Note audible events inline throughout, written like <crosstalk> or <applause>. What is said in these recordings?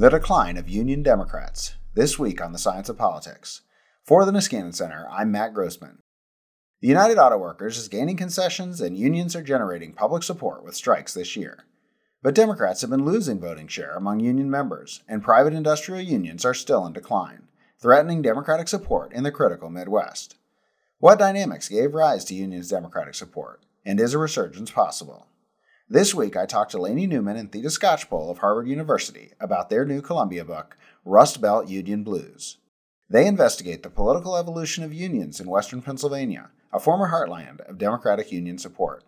The Decline of Union Democrats, this week on the Science of Politics. For the Niskanen Center, I'm Matt Grossmann. The United Auto Workers is gaining concessions, and unions are generating public support with strikes this year. But Democrats have been losing voting share among union members, and private industrial unions are still in decline, threatening Democratic support in the critical Midwest. What dynamics gave rise to unions' Democratic support, and is a resurgence possible? This week, I talked to Lainey Newman and Theda Skocpol of Harvard University about their new Columbia book, Rust Belt Union Blues. They investigate the political evolution of unions in western Pennsylvania, a former heartland of Democratic Union support.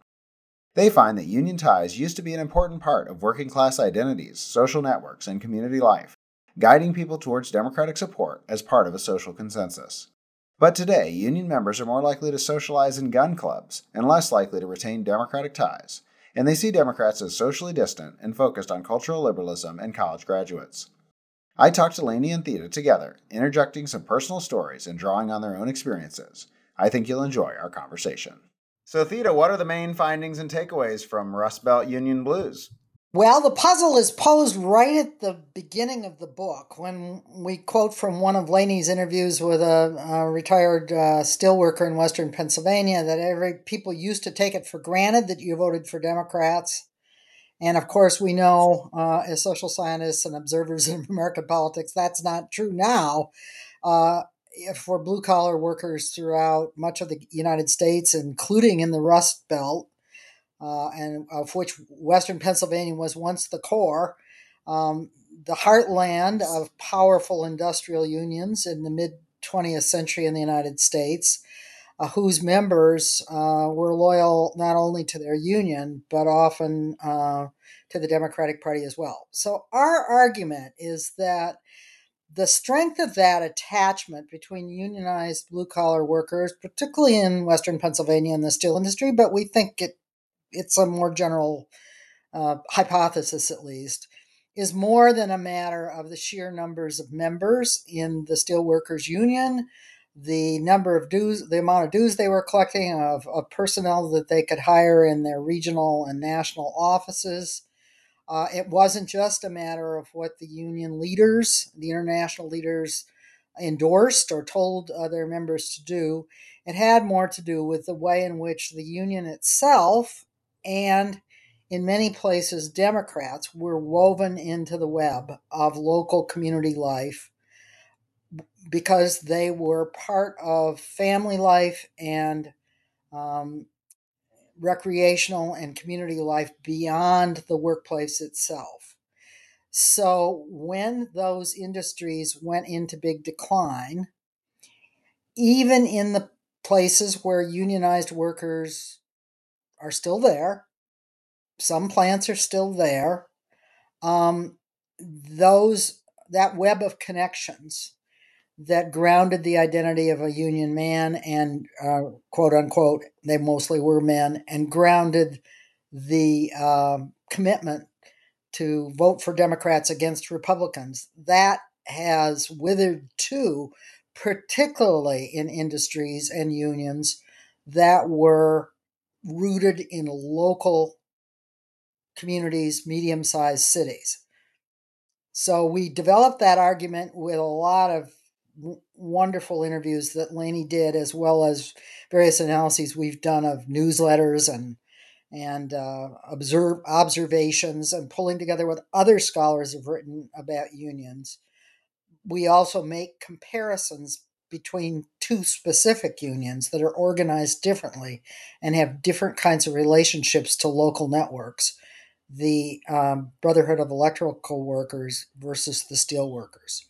They find that union ties used to be an important part of working class identities, social networks, and community life, guiding people towards Democratic support as part of a social consensus. But today, union members are more likely to socialize in gun clubs and less likely to retain Democratic ties and they see Democrats as socially distant and focused on cultural liberalism and college graduates. I talked to Lainey and Theda together, interjecting some personal stories and drawing on their own experiences. I think you'll enjoy our conversation. So, Theda, what are the main findings and takeaways from Rust Belt Union Blues? Well, the puzzle is posed right at the beginning of the book when we quote from one of Lainey's interviews with a, a retired uh, steelworker in Western Pennsylvania that every people used to take it for granted that you voted for Democrats. And of course, we know uh, as social scientists and observers in American politics, that's not true now. Uh, for blue collar workers throughout much of the United States, including in the Rust Belt, uh, and of which Western Pennsylvania was once the core, um, the heartland of powerful industrial unions in the mid 20th century in the United States, uh, whose members uh, were loyal not only to their union, but often uh, to the Democratic Party as well. So, our argument is that the strength of that attachment between unionized blue collar workers, particularly in Western Pennsylvania and the steel industry, but we think it it's a more general uh, hypothesis at least, is more than a matter of the sheer numbers of members in the Steelworkers Union, the number of dues, the amount of dues they were collecting, of, of personnel that they could hire in their regional and national offices. Uh, it wasn't just a matter of what the union leaders, the international leaders, endorsed or told uh, their members to do. It had more to do with the way in which the union itself and in many places, Democrats were woven into the web of local community life because they were part of family life and um, recreational and community life beyond the workplace itself. So when those industries went into big decline, even in the places where unionized workers are still there. Some plants are still there. Um, those that web of connections that grounded the identity of a union man and uh, quote unquote they mostly were men and grounded the uh, commitment to vote for Democrats against Republicans. That has withered too, particularly in industries and unions that were rooted in local communities, medium sized cities. So we developed that argument with a lot of wonderful interviews that Lainey did, as well as various analyses we've done of newsletters and and uh, observe observations and pulling together what other scholars have written about unions. We also make comparisons between two specific unions that are organized differently and have different kinds of relationships to local networks the um, Brotherhood of Electrical Workers versus the Steel Workers.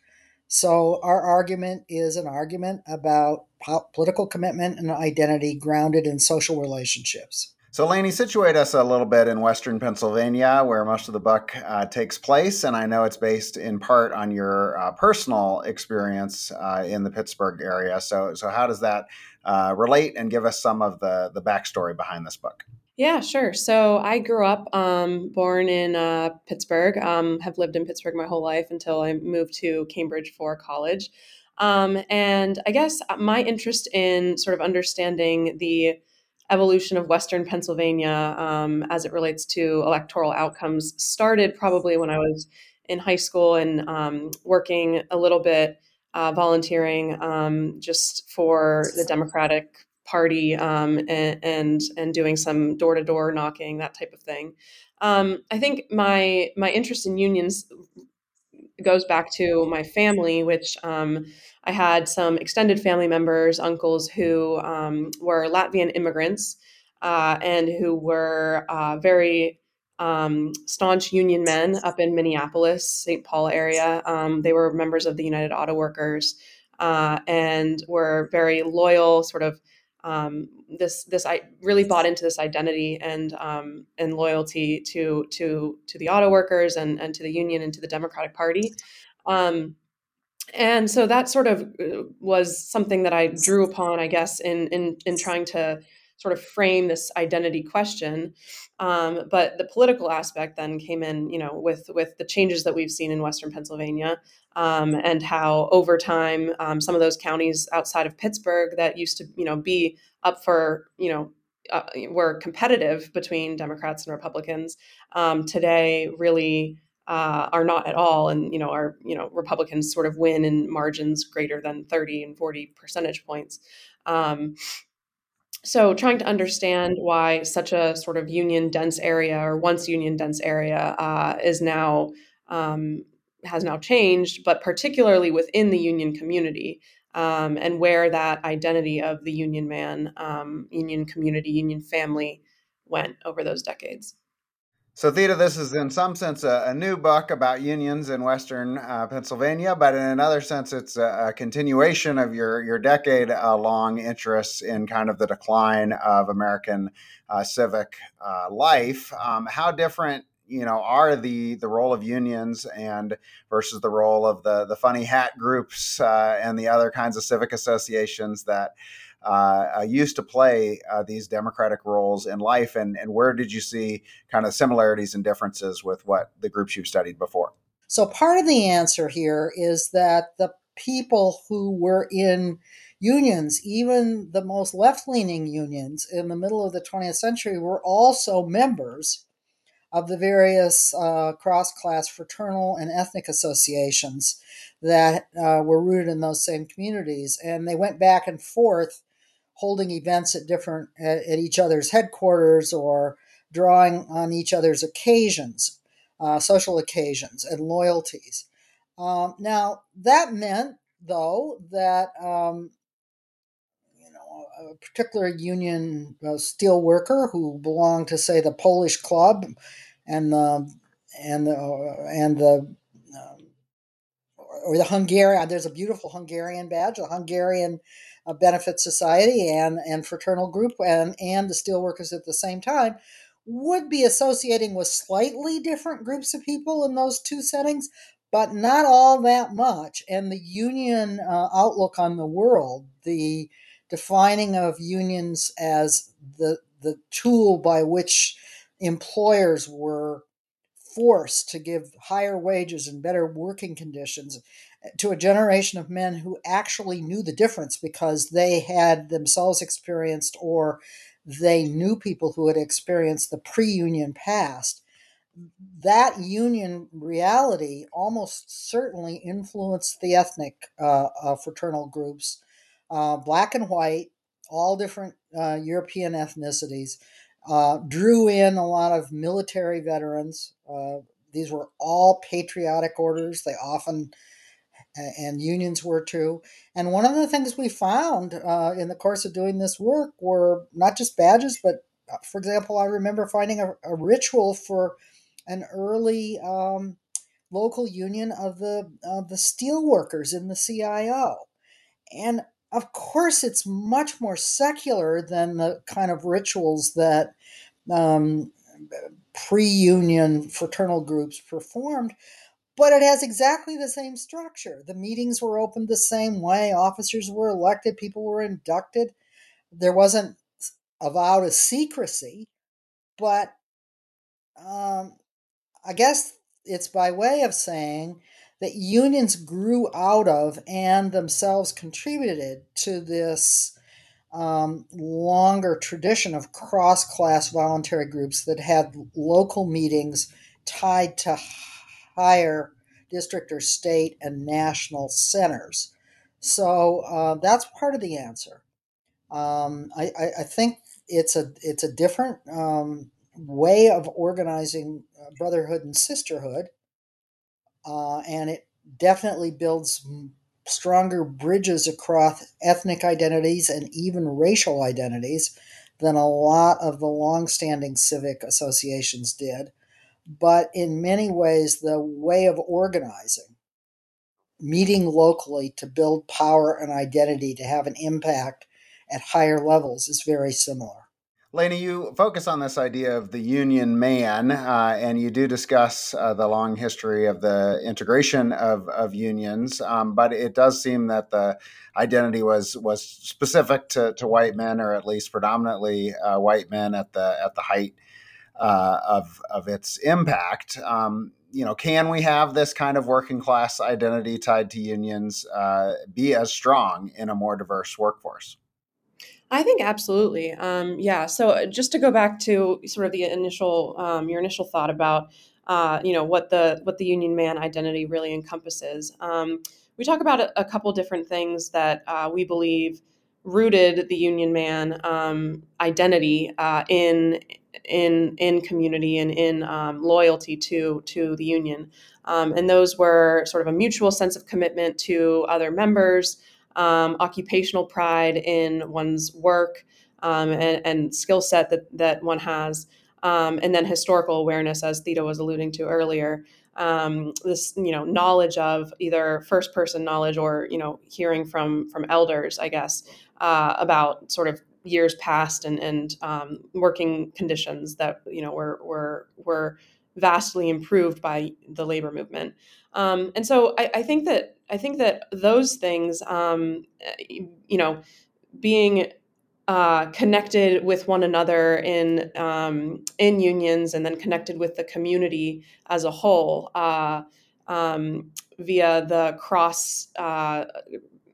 So, our argument is an argument about political commitment and identity grounded in social relationships. So, Lainey, situate us a little bit in Western Pennsylvania, where most of the book uh, takes place. And I know it's based in part on your uh, personal experience uh, in the Pittsburgh area. So, so how does that uh, relate and give us some of the, the backstory behind this book? Yeah, sure. So I grew up, um, born in uh, Pittsburgh, um, have lived in Pittsburgh my whole life until I moved to Cambridge for college. Um, and I guess my interest in sort of understanding the evolution of Western Pennsylvania um, as it relates to electoral outcomes started probably when I was in high school and um, working a little bit, uh, volunteering um, just for the Democratic Party um, and, and, and doing some door to door knocking, that type of thing. Um, I think my my interest in unions goes back to my family, which um, I had some extended family members, uncles who um, were Latvian immigrants uh, and who were uh, very um, staunch union men up in Minneapolis, St. Paul area. Um, they were members of the United Auto Workers uh, and were very loyal, sort of. Um, this this I really bought into this identity and um, and loyalty to to to the auto workers and and to the union and to the Democratic Party. Um, and so that sort of uh, was something that I drew upon, I guess, in in in trying to sort of frame this identity question. Um, but the political aspect then came in, you know, with with the changes that we've seen in Western Pennsylvania, um, and how over time um, some of those counties outside of Pittsburgh that used to, you know, be up for, you know, uh, were competitive between Democrats and Republicans, um, today really uh, are not at all, and you know, are you know, Republicans sort of win in margins greater than thirty and forty percentage points. Um, so trying to understand why such a sort of union dense area or once union dense area uh, is now um, has now changed but particularly within the union community um, and where that identity of the union man um, union community union family went over those decades so, Theda, this is in some sense a, a new book about unions in Western uh, Pennsylvania, but in another sense, it's a, a continuation of your your decade uh, long interests in kind of the decline of American uh, civic uh, life. Um, how different, you know, are the the role of unions and versus the role of the the funny hat groups uh, and the other kinds of civic associations that uh, used to play uh, these democratic roles in life, and, and where did you see kind of similarities and differences with what the groups you've studied before? So, part of the answer here is that the people who were in unions, even the most left leaning unions in the middle of the 20th century, were also members of the various uh, cross class fraternal and ethnic associations that uh, were rooted in those same communities. And they went back and forth holding events at different at, at each other's headquarters or drawing on each other's occasions, uh, social occasions, and loyalties. Um, now that meant, though, that um, you know a particular union uh, steel worker who belonged to, say, the Polish club, and the and the and the or the Hungarian. There's a beautiful Hungarian badge, the Hungarian a benefit society and, and fraternal group and, and the steelworkers at the same time would be associating with slightly different groups of people in those two settings, but not all that much. And the union uh, outlook on the world, the defining of unions as the the tool by which employers were forced to give higher wages and better working conditions to a generation of men who actually knew the difference because they had themselves experienced or they knew people who had experienced the pre union past. That union reality almost certainly influenced the ethnic uh, uh, fraternal groups, uh, black and white, all different uh, European ethnicities, uh, drew in a lot of military veterans. Uh, these were all patriotic orders. They often and unions were too. And one of the things we found uh, in the course of doing this work were not just badges, but uh, for example, I remember finding a, a ritual for an early um, local union of the of the steel workers in the CIO, and of course, it's much more secular than the kind of rituals that um, pre-union fraternal groups performed but it has exactly the same structure. The meetings were opened the same way, officers were elected, people were inducted. There wasn't a vow to secrecy, but um, I guess it's by way of saying that unions grew out of and themselves contributed to this um, longer tradition of cross class voluntary groups that had local meetings tied to higher district or state and national centers. So uh, that's part of the answer. Um, I, I, I, think it's a it's a different um, way of organizing uh, brotherhood and sisterhood, uh, and it definitely builds stronger bridges across ethnic identities and even racial identities than a lot of the long-standing civic associations did. But in many ways, the way of organizing, meeting locally to build power and identity to have an impact at higher levels, is very similar. Lainey, you focus on this idea of the union man, uh, and you do discuss uh, the long history of the integration of, of unions. Um, but it does seem that the identity was was specific to, to white men, or at least predominantly uh, white men at the at the height uh, of of its impact. Um, you know, can we have this kind of working class identity tied to unions uh, be as strong in a more diverse workforce? I think absolutely. Um, yeah. So uh, just to go back to sort of the initial, um, your initial thought about, uh, you know, what the what the union man identity really encompasses. Um, we talk about a, a, couple different things that uh, we believe rooted the union man um, identity uh, in in in community and in um, loyalty to to the union, um, and those were sort of a mutual sense of commitment to other members um, occupational pride in one's work um, and, and skill set that, that one has, um, and then historical awareness, as Theda was alluding to earlier. Um, this, you know, knowledge of either first person knowledge or you know, hearing from from elders, I guess, uh, about sort of years past and and um, working conditions that you know were were were vastly improved by the labor movement. Um, and so I, I, think that I think that those things, um, you know, being uh, connected with one another in um, in unions and then connected with the community as a whole uh, um, via the cross uh,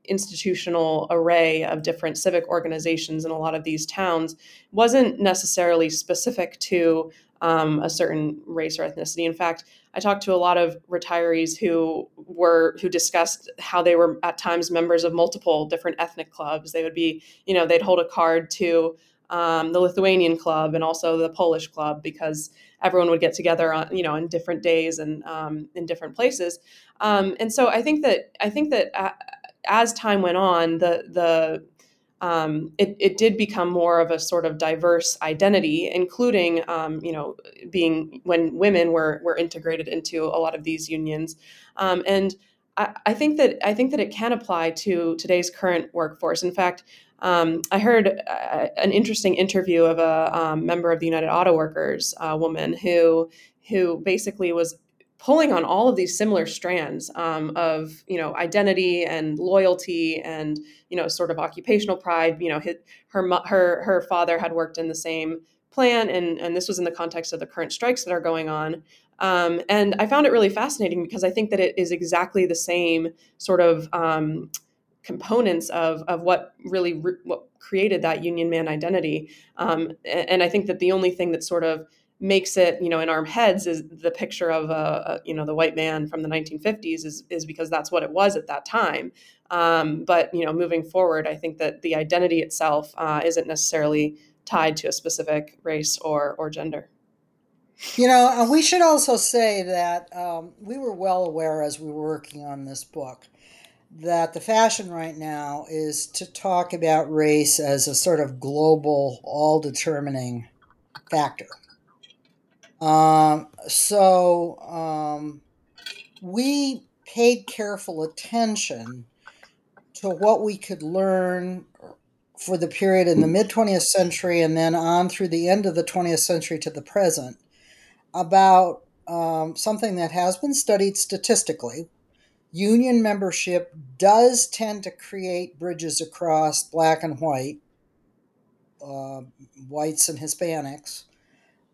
institutional array of different civic organizations in a lot of these towns wasn't necessarily specific to um, a certain race or ethnicity. In fact, I talked to a lot of retirees who were who discussed how they were at times members of multiple different ethnic clubs. They would be, you know, they'd hold a card to um, the Lithuanian club and also the Polish club because everyone would get together on, you know, in different days and um, in different places. Um, and so I think that I think that uh, as time went on, the the um, it, it did become more of a sort of diverse identity, including, um, you know, being when women were were integrated into a lot of these unions, um, and I, I, think that I think that it can apply to today's current workforce. In fact, um, I heard uh, an interesting interview of a um, member of the United Auto Workers, a woman who who basically was pulling on all of these similar strands um, of you know identity and loyalty and you know sort of occupational pride. You know his, her her her father had worked in the same plant and and this was in the context of the current strikes that are going on. Um, and i found it really fascinating because i think that it is exactly the same sort of um, components of of what really re- what created that union man identity. Um, and, and i think that the only thing that sort of makes it you know in our heads is the picture of a, a, you know the white man from the 1950s is is because that's what it was at that time. Um, but you know moving forward i think that the identity itself uh, isn't necessarily tied to a specific race or or gender. You know we should also say that um, we were well aware as we were working on this book that the fashion right now is to talk about race as a sort of global all determining factor um, so um, we paid careful attention to what we could learn for the period in the mid 20th century and then on through the end of the 20th century to the present about um, something that has been studied statistically. Union membership does tend to create bridges across black and white, uh, whites and Hispanics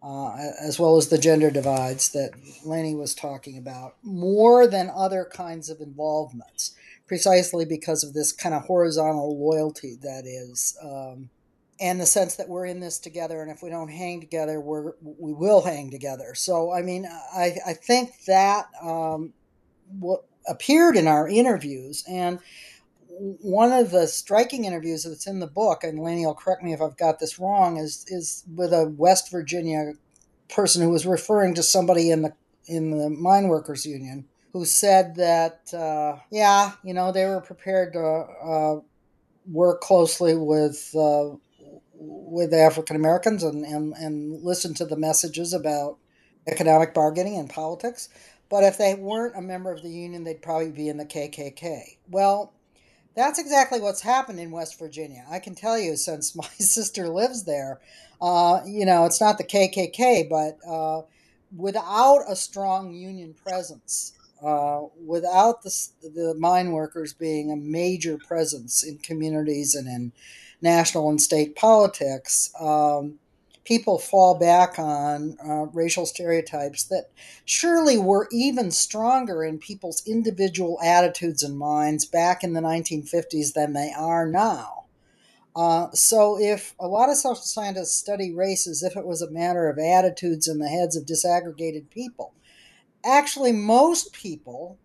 uh, as well as the gender divides that Lainey was talking about, more than other kinds of involvements, precisely because of this kind of horizontal loyalty that is, um, and the sense that we're in this together, and if we don't hang together, we're we will hang together. So, I mean, I I think that um, w- appeared in our interviews. And one of the striking interviews that's in the book, and Lainey will correct me if I've got this wrong, is is with a West Virginia person who was referring to somebody in the in the mine workers union who said that uh, yeah, you know, they were prepared to uh, work closely with uh, with African Americans and, and and listen to the messages about economic bargaining and politics. But if they weren't a member of the union, they'd probably be in the KKK. Well, that's exactly what's happened in West Virginia. I can tell you, since <laughs> my sister lives there, uh, you know, it's not the KKK, but uh, without a strong union presence, uh, without the, the mine workers being a major presence in communities and in national and state politics, um, people fall back on uh, racial stereotypes that surely were even stronger in people's individual attitudes and minds back in the 1950s than they are now. Uh, so, if a lot of social scientists study race as if it was a matter of attitudes in the heads of disaggregated people, actually, most people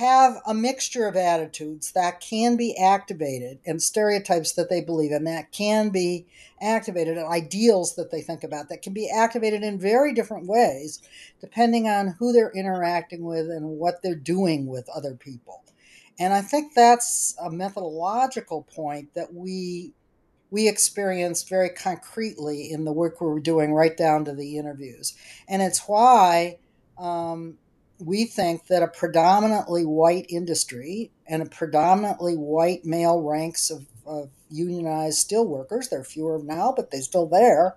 have a mixture of attitudes that can be activated and stereotypes that they believe in that can be activated and ideals that they think about that can be activated in very different ways depending on who they're interacting with and what they're doing with other people. And I think that's a methodological point that we we experienced very concretely in the work we were doing right down to the interviews. And it's why um, we think that a predominantly white industry and a predominantly white male ranks of, of unionized steelworkers, there are fewer now, but they're still there.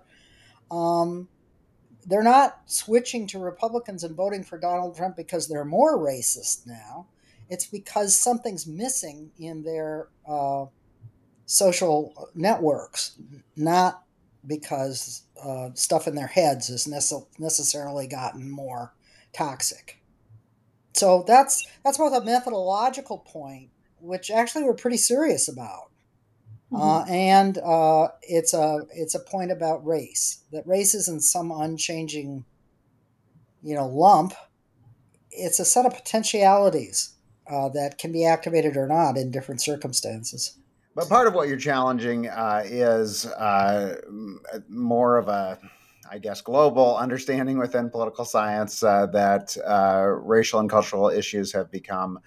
Um, they're not switching to Republicans and voting for Donald Trump because they're more racist now. It's because something's missing in their uh, social networks, not because uh, stuff in their heads has necessarily gotten more toxic so that's that's both a methodological point, which actually we're pretty serious about, mm-hmm. uh, and uh, it's a it's a point about race. That race isn't some unchanging, you know, lump. It's a set of potentialities uh, that can be activated or not in different circumstances. But part of what you're challenging uh, is uh, more of a I guess, global understanding within political science uh, that uh, racial and cultural issues have become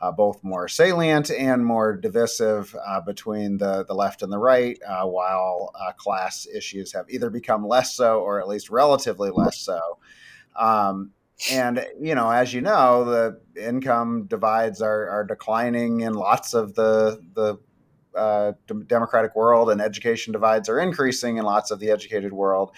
uh, both more salient and more divisive uh, between the, the left and the right, uh, while uh, class issues have either become less so or at least relatively less so. Um, and you know, as you know, the income divides are, are declining in lots of the the uh, democratic world, and education divides are increasing in lots of the educated world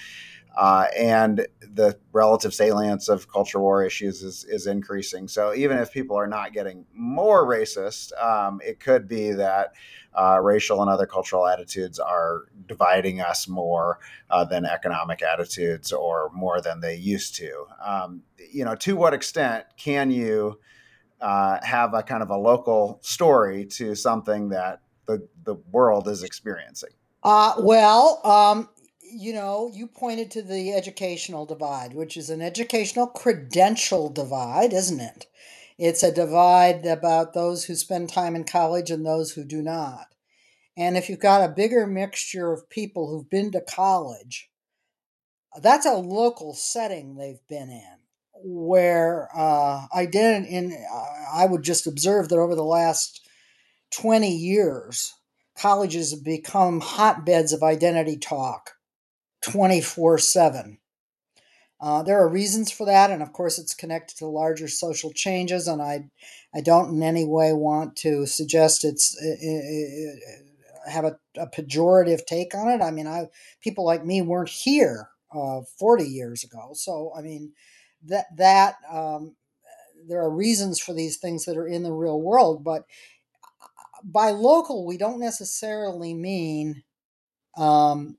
uh, and the relative salience of culture war issues is, is increasing. So even if people are not getting more racist, um, it could be that uh, racial and other cultural attitudes are dividing us more uh, than economic attitudes or more than they used to. Um, you know, to what extent can you uh, have a kind of a local story to something that the, the world is experiencing? Uh, well, um, you know, you pointed to the educational divide, which is an educational credential divide, isn't it? It's a divide about those who spend time in college and those who do not. And if you've got a bigger mixture of people who've been to college, that's a local setting they've been in where uh, I didn't in I would just observe that over the last 20 years, colleges have become hotbeds of identity talk 24 7. Uh, there are reasons for that, and of course, it's connected to larger social changes. And I, I don't in any way want to suggest it's uh, have a, a, pejorative take on it. I mean, I people like me weren't here uh, 40 years ago, so I mean, that that um, there are reasons for these things that are in the real world, but by local, we don't necessarily mean um,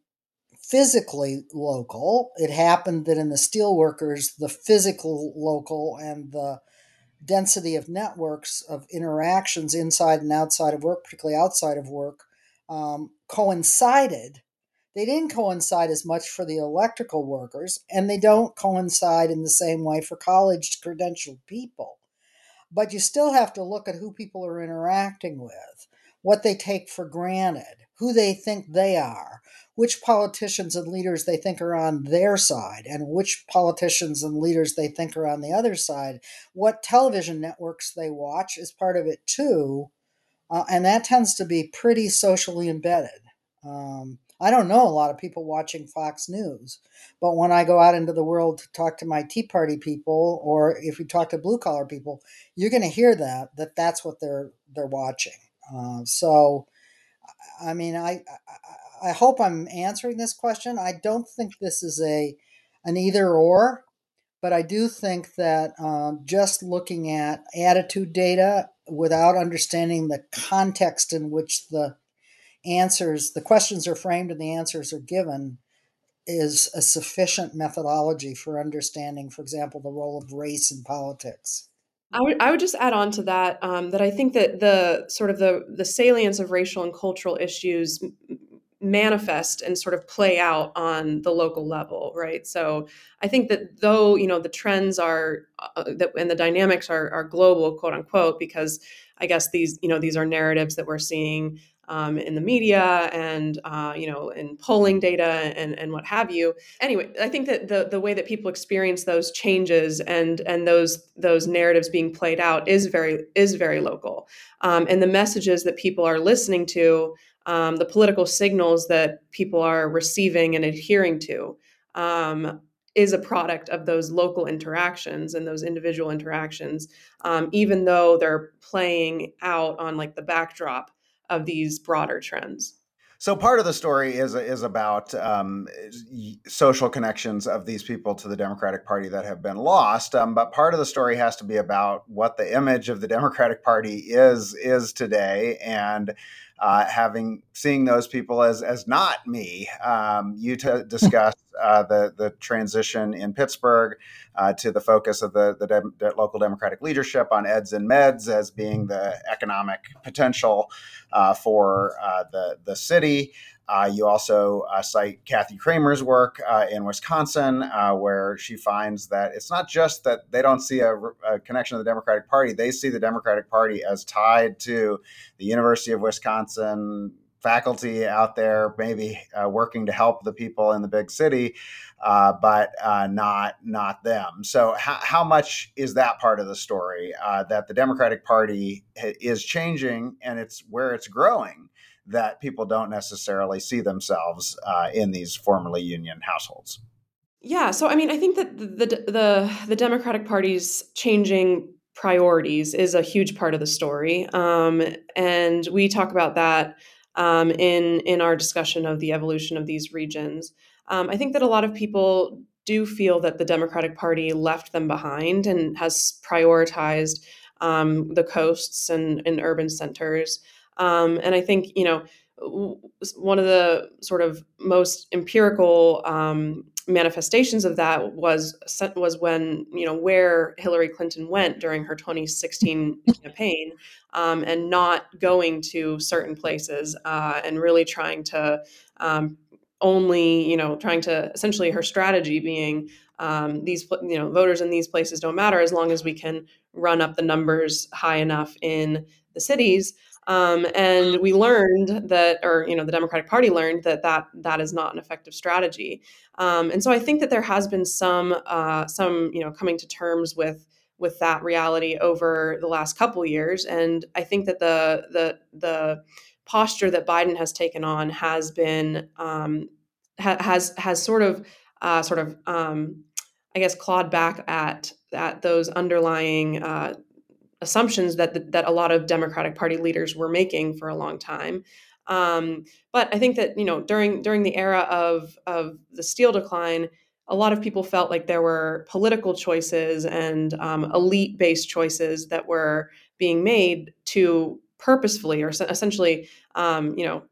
physically local. It happened that in the steelworkers, the physical local and the density of networks of interactions inside and outside of work, particularly outside of work, um, coincided. They didn't coincide as much for the electrical workers, and they don't coincide in the same way for college credentialed people. but you still have to look at who people are interacting with, what they take for granted, who they think they are, which politicians and leaders they think are on their side, and which politicians and leaders they think are on the other side, what television networks they watch is part of it too. Uh, and that tends to be pretty socially embedded. Um, I don't know a lot of people watching Fox News, but when I go out into the world to talk to my Tea Party people, or if you talk to blue collar people, you're going to hear that that that's what they're they're watching. Uh, so, I mean, I, I I hope I'm answering this question. I don't think this is a an either or, but I do think that um, just looking at attitude data without understanding the context in which the answers, the questions are framed and the answers are given, is a sufficient methodology for understanding, for example, the role of race in politics. I would, I would just add on to that um, that I think that the sort of the the salience of racial and cultural issues manifest and sort of play out on the local level right so i think that though you know the trends are uh, that and the dynamics are, are global quote unquote because i guess these you know these are narratives that we're seeing um, in the media and uh, you know in polling data and and what have you. Anyway, I think that the the way that people experience those changes and and those those narratives being played out is very is very local, um, and the messages that people are listening to, um, the political signals that people are receiving and adhering to. Um, is a product of those local interactions and those individual interactions, um, even though they're playing out on like the backdrop of these broader trends. So part of the story is is about um, social connections of these people to the Democratic Party that have been lost. Um, but part of the story has to be about what the image of the Democratic Party is is today, and uh, having seeing those people as as not me. Um, you t- <laughs> discuss uh, the the transition in Pittsburgh uh, to the focus of the the, de- local Democratic leadership on eds and meds as being the economic potential uh, for uh, the the city. Uh, you also uh, cite Kathy Cramer's work uh, in Wisconsin, uh, where she finds that it's not just that they don't see a, a, connection to the Democratic Party, they see the Democratic Party as tied to the University of Wisconsin faculty out there, maybe uh, working to help the people in the big city. Uh, but not not them. So, how, how much is that part of the story that the Democratic Party is changing and it's where it's growing? That people don't necessarily see themselves uh, in these formerly union households. Yeah, so I mean, I think that the the the Democratic Party's changing priorities is a huge part of the story, um, and we talk about that um, in in our discussion of the evolution of these regions. Um, I think that a lot of people do feel that the Democratic Party left them behind and has prioritized um, the coasts and, and urban centers. Um, and I think, you know, one of the sort of most empirical um, manifestations of that was was when you know where Hillary Clinton went during her 2016 <laughs> campaign, um, and not going to certain places uh, and really trying to um, only you know trying to essentially her strategy being um, these you know voters in these places don't matter as long as we can run up the numbers high enough in the cities. Um, and we learned that, or you know, the Democratic Party learned that that that is not an effective strategy. Um, and so I think that there has been some uh, some you know coming to terms with with that reality over the last couple years. And I think that the the the posture that Biden has taken on has been um, ha- has has sort of uh, sort of um, I guess clawed back at at those underlying uh, assumptions that that a lot of Democratic Party leaders were making for a long time. Um, but I think that you know during during the era of of the steel decline, a lot of people felt like there were political choices and um, elite based choices that were being made to purposefully or essentially, um, you know,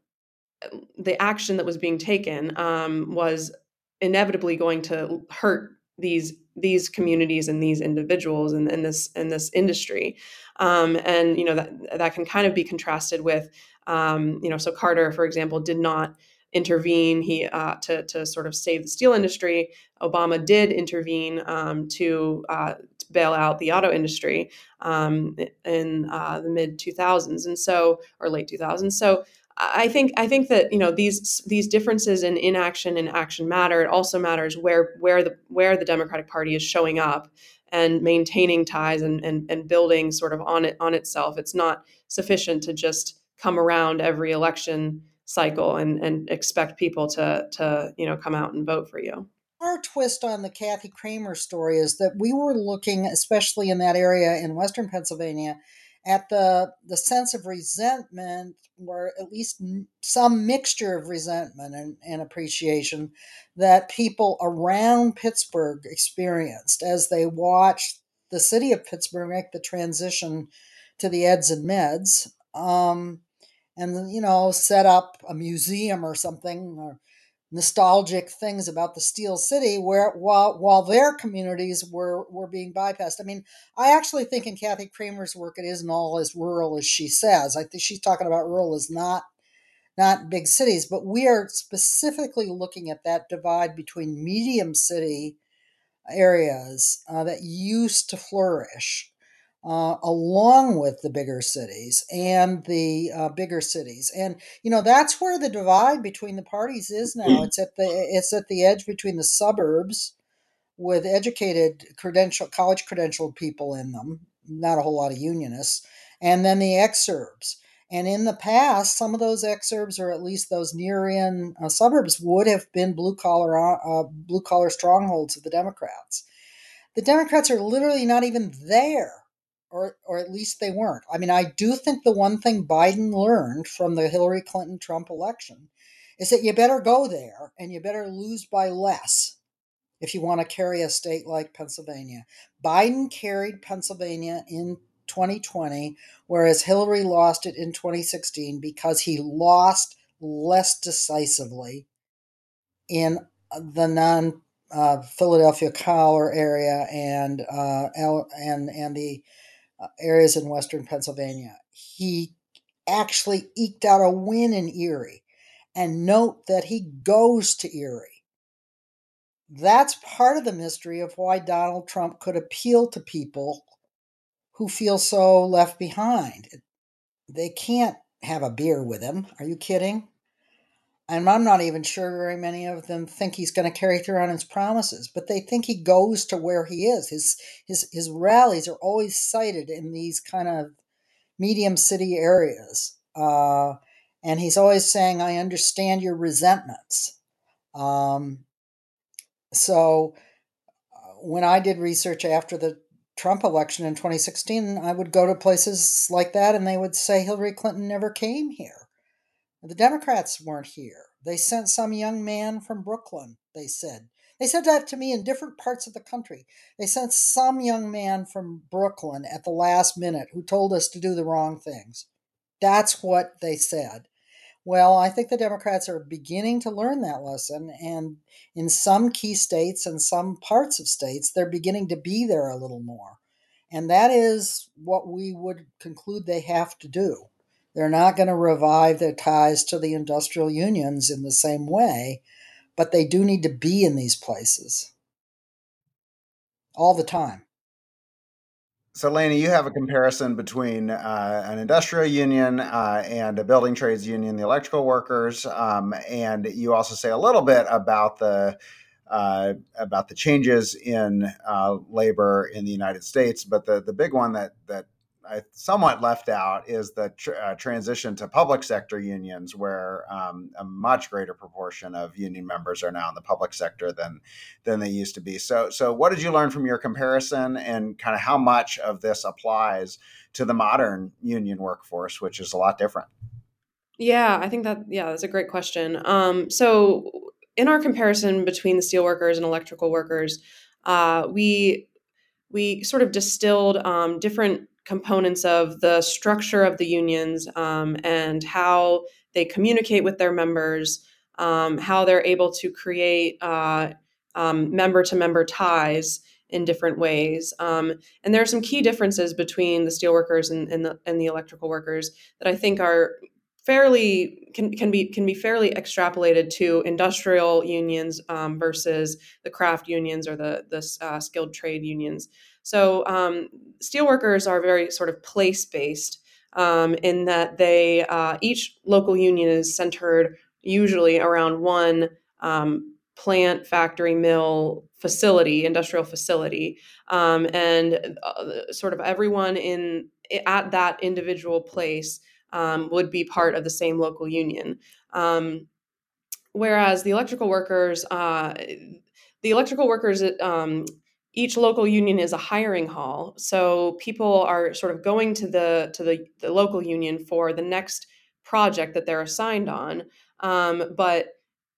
the action that was being taken um, was inevitably going to hurt these these communities and these individuals in, in this in this industry. Um, and you know that that can kind of be contrasted with um, you know so carter for example did not intervene. He uh, to, to sort of save the steel industry obama did intervene um, to, uh, to, bail out the auto industry um, in uh, the mid 2000s and so or late 2000s so I think I think that you know these these differences in inaction and action matter. It also matters where where the where the Democratic Party is showing up and maintaining ties and, and, and building sort of on it on itself. It's not sufficient to just come around every election cycle and, and expect people to to you know come out and vote for you. Our twist on the Kathy Cramer story is that we were looking, especially in that area in Western Pennsylvania, at the the sense of resentment or at least some mixture of resentment and, and appreciation that people around Pittsburgh experienced as they watched the city of Pittsburgh make the transition to the eds and meds um, and you know set up a museum or something or nostalgic things about the Steel City, where while while their communities were were being bypassed. I mean, I actually think in Kathy Cramer's work, it isn't all as rural as she says. I think she's talking about rural as not not big cities, but we are specifically looking at that divide between medium city areas uh, that used to flourish uh, along with the bigger cities and the uh, bigger cities. And you know that's where the divide between the parties is now. Mm. it's at the it's at the edge between the suburbs with educated credential college credentialed people in them not a whole lot of unionists and then the exurbs. And in the past some of those exurbs or at least those near in uh, suburbs would have been blue collar uh, blue collar strongholds of the democrats. The democrats are literally not even there or or at least they weren't. I mean, I do think the one thing Biden learned from the Hillary Clinton Trump election is that you better go there and you better lose by less if you want to carry a state like Pennsylvania. Biden carried Pennsylvania in 2020 whereas Hillary lost it in 2016 because he lost less decisively in the non uh, Philadelphia collar area and uh, and and the uh, areas in western Pennsylvania. He actually eked out a win in Erie. And note that he goes to Erie. That's part of the mystery of why Donald Trump could appeal to people who feel so left behind. They can't have a beer with him. Are you kidding? And I'm not even sure very many of them think he's going to carry through on his promises, but they think he goes to where he is. His his his rallies are always cited in these kind of medium city areas, uh, and he's always saying, "I understand your resentments." Um, so uh, when I did research after the Trump election in 2016, I would go to places like that, and they would say Hillary Clinton never came here. The Democrats weren't here. They sent some young man from Brooklyn, they said. They said that to me in different parts of the country. They sent some young man from Brooklyn at the last minute who told us to do the wrong things. That's what they said. Well, I think the Democrats are beginning to learn that lesson. And in some key states and some parts of states, they're beginning to be there a little more. And that is what we would conclude they have to do. They're not going to revive their ties to the industrial unions in the same way, but they do need to be in these places all the time. So, Lainey, you have a comparison between uh, an industrial union uh, and a building trades union, the electrical workers, um, and you also say a little bit about the uh, about the changes in uh, labor in the United States. But the the big one that that I somewhat left out is the tr- uh, transition to public sector unions, where um, a much greater proportion of union members are now in the public sector than than they used to be. So, so what did you learn from your comparison, and kind of how much of this applies to the modern union workforce, which is a lot different? Yeah, I think that yeah, that's a great question. Um, so, in our comparison between the steelworkers and electrical workers, uh, we we sort of distilled um, different components of the structure of the unions um, and how they communicate with their members, um, how they're able to create member to member ties in different ways. Um, and there are some key differences between the steelworkers and, and, the, and the electrical workers that I think are fairly can, can be can be fairly extrapolated to industrial unions um, versus the craft unions or the the uh, skilled trade unions. So um, steelworkers are very sort of place based um, in that they uh, each local union is centered usually around one um, plant, factory, mill, facility, industrial facility, um, and uh, sort of everyone in at that individual place um, would be part of the same local union. Um, whereas the electrical workers, uh, the electrical workers, um, each local union is a hiring hall, so people are sort of going to the to the, the local union for the next project that they're assigned on, um, but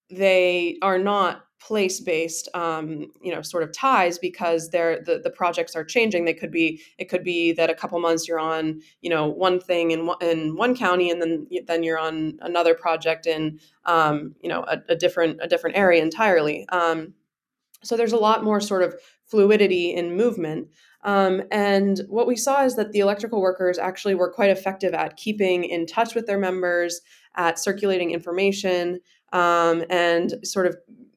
they are not place based um, you know sort of ties because they're the, the projects are changing. They could be it could be that a couple months you're on you know one thing in one, in one county and then then you're on another project in um, you know a, a, different a different area entirely. Um, so there's a lot more sort of fluidity in movement um, and what we saw is that the electrical workers actually were quite effective at keeping in touch with their members at circulating information um, and sort of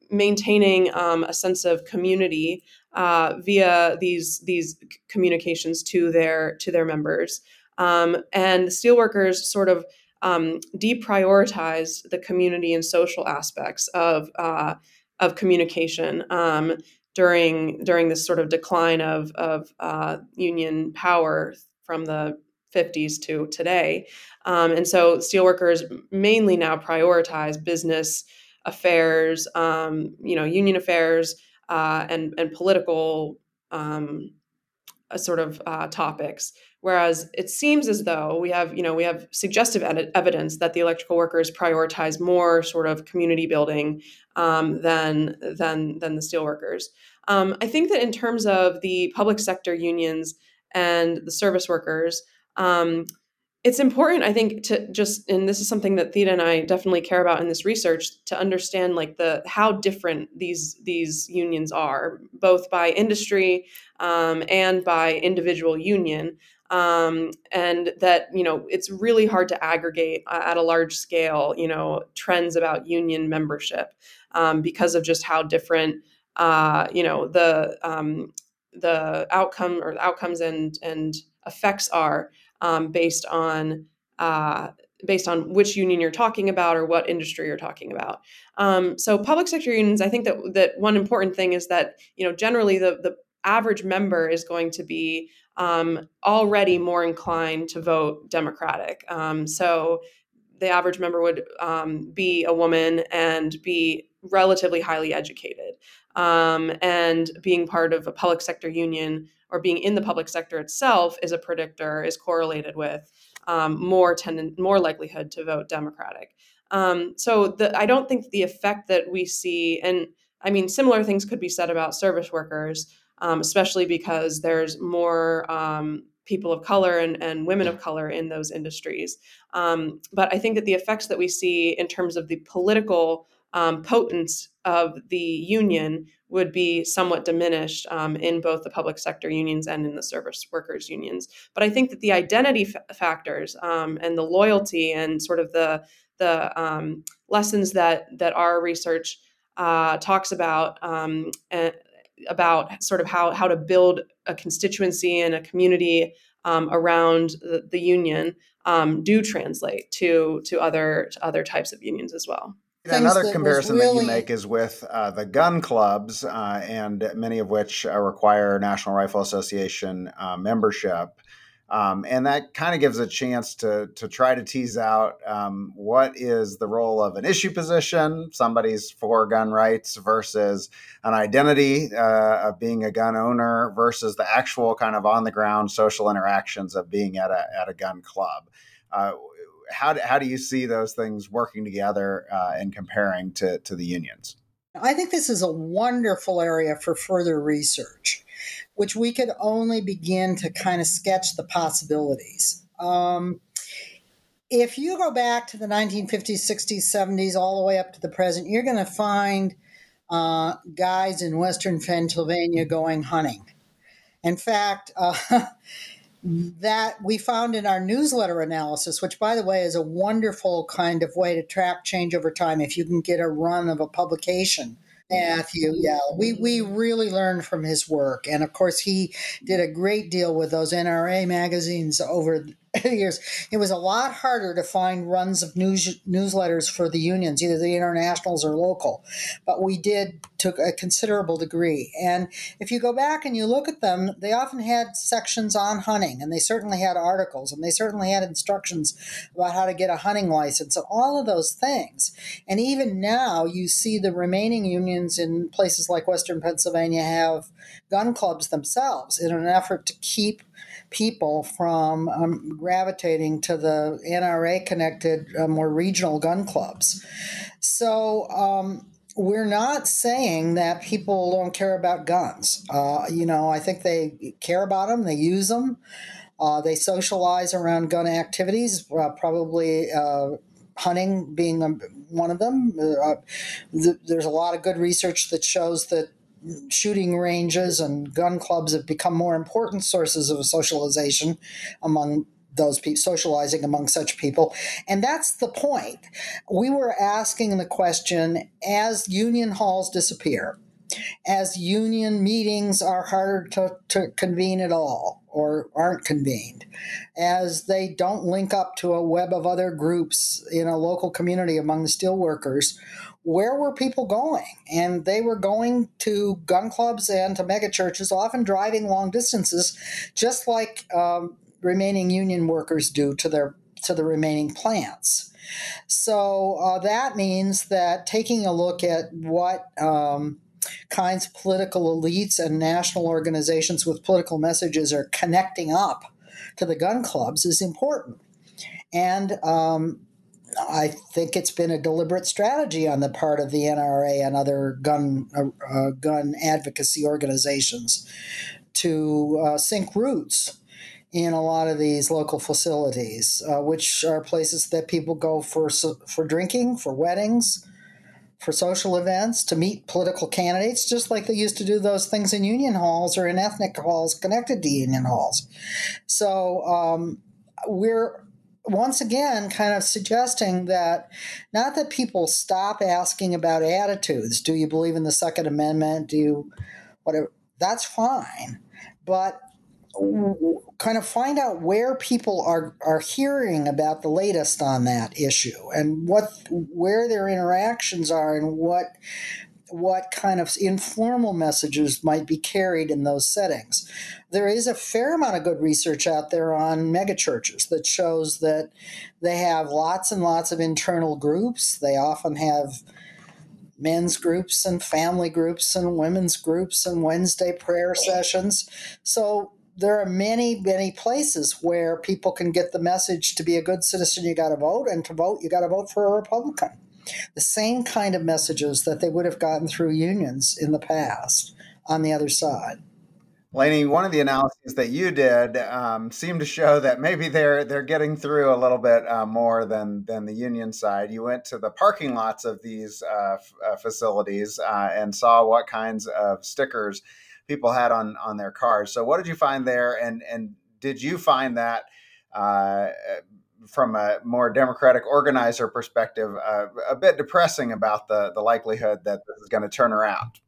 maintaining um, a sense of community uh, via these these communications to their to their members. Um, and the steelworkers sort of um, deprioritize the community and social aspects of uh, of communication um, during during this sort of decline of of uh, union power from the 50s to today. Um, and so steelworkers mainly now prioritize business affairs, um, you know, union affairs, uh, and and political um, uh, sort of uh, topics. Whereas it seems as though we have, you know, we have suggestive ed- evidence that the electrical workers prioritize more sort of community building um, than than than the steelworkers. Um, I think that in terms of the public sector unions and the service workers. Um, it's important i think to just and this is something that theda and i definitely care about in this research to understand like the how different these these unions are both by industry um, and by individual union um, and that you know it's really hard to aggregate uh, at a large scale you know trends about union membership um, because of just how different uh, you know the um, the outcome or outcomes and and effects are um, based on uh, based on which union you're talking about or what industry you're talking about. Um, so public sector unions, I think that that one important thing is that you know generally the the average member is going to be um, already more inclined to vote Democratic. Um, so the average member would um, be a woman and be relatively highly educated. Um, and being part of a public sector union or being in the public sector itself is a predictor, is correlated with um, more tendent, more likelihood to vote Democratic. Um, so the, I don't think the effect that we see, and I mean, similar things could be said about service workers, um, especially because there's more um, people of color and, and women of color in those industries. Um, but I think that the effects that we see in terms of the political um, potence of the union would be somewhat diminished um, in both the public sector unions and in the service workers unions. But I think that the identity f- factors um, and the loyalty and sort of the the um, lessons that that our research uh, talks about um, about sort of how how to build a constituency and a community um, around the, the union um, do translate to to other to other types of unions as well. Another comparison really... that you make is with uh, the gun clubs, uh, and many of which uh, require National Rifle Association uh, membership. Um, and that kind of gives a chance to to try to tease out um, what is the role of an issue position, somebody's for gun rights, versus an identity uh, of being a gun owner, versus the actual kind of on the ground social interactions of being at a at a gun club. Uh, how do, how do you see those things working together uh, and comparing to, to the unions? I think this is a wonderful area for further research, which we could only begin to kind of sketch the possibilities. Um, if you go back to the 1950s, 60s, 70s, all the way up to the present, you're going to find uh, guys in Western Pennsylvania going hunting. In fact, uh, <laughs> that we found in our newsletter analysis, which, by the way, is a wonderful kind of way to track change over time if you can get a run of a publication. Matthew, yeah, we, we really learned from his work. And of course, he did a great deal with those NRA magazines over years, it was a lot harder to find runs of news newsletters for the unions, either the internationals or local. But we did to a considerable degree. And if you go back and you look at them, they often had sections on hunting, and they certainly had articles, and they certainly had instructions about how to get a hunting license, and all of those things. And even now, you see the remaining unions in places like Western Pennsylvania have gun clubs themselves in an effort to keep people from um, gravitating to the NRA connected, uh, more regional gun clubs. So, um, we're not saying that people don't care about guns. Uh, you know, I think they care about them, they use them, uh, they socialize around gun activities, uh, probably uh, hunting being one of them. Uh, th- there's a lot of good research that shows that shooting ranges and gun clubs have become more important sources of socialization among those people socializing among such people. And that's the point. We were asking the question as union halls disappear as union meetings are harder to, to convene at all or aren't convened, as they don't link up to a web of other groups in a local community among the steelworkers, where were people going? And they were going to gun clubs and to megachurches, often driving long distances, just like um, remaining union workers do to their to the remaining plants. So uh, that means that taking a look at what um, kinds of political elites and national organizations with political messages are connecting up to the gun clubs is important. And um, I think it's been a deliberate strategy on the part of the NRA and other gun uh, uh, gun advocacy organizations to uh, sink roots in a lot of these local facilities, uh, which are places that people go for for drinking, for weddings, for social events, to meet political candidates, just like they used to do those things in union halls or in ethnic halls connected to union halls. So um, we're once again kind of suggesting that not that people stop asking about attitudes. Do you believe in the second amendment? Do you whatever. That's fine. But kind of find out where people are are hearing about the latest on that issue and what where their interactions are and what what kind of informal messages might be carried in those settings. There is a fair amount of good research out there on megachurches that shows that they have lots and lots of internal groups. They often have men's groups and family groups and women's groups and Wednesday prayer sessions. So there are many, many places where people can get the message to be a good citizen, you got to vote, and to vote, you got to vote for a Republican the same kind of messages that they would have gotten through unions in the past on the other side. Lainey, one of the analyses that you did um, seemed to show that maybe they're they're getting through a little bit uh, more than than the union side. You went to the parking lots of these uh, f- uh, facilities uh, and saw what kinds of stickers people had on on their cars. So, what did you find there? And and did you find that uh, from a more democratic organizer perspective, uh, a bit depressing about the the likelihood that this is going to turn around.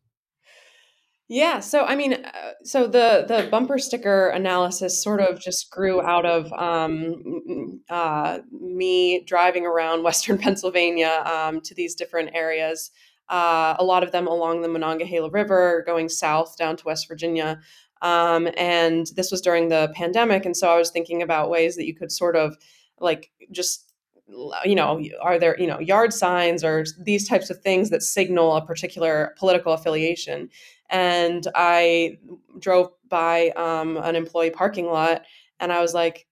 Yeah, so I mean, uh, so the the bumper sticker analysis sort of just grew out of um, uh, me driving around <laughs> Western Pennsylvania um, to these different areas. Uh, a lot of them along the Monongahela River, going south down to West Virginia. Um, and this was during the pandemic, and so I was thinking about ways that you could sort of like just you know are there you know yard signs or these types of things that signal a particular political affiliation. And i drove by um, an employee parking lot and i was like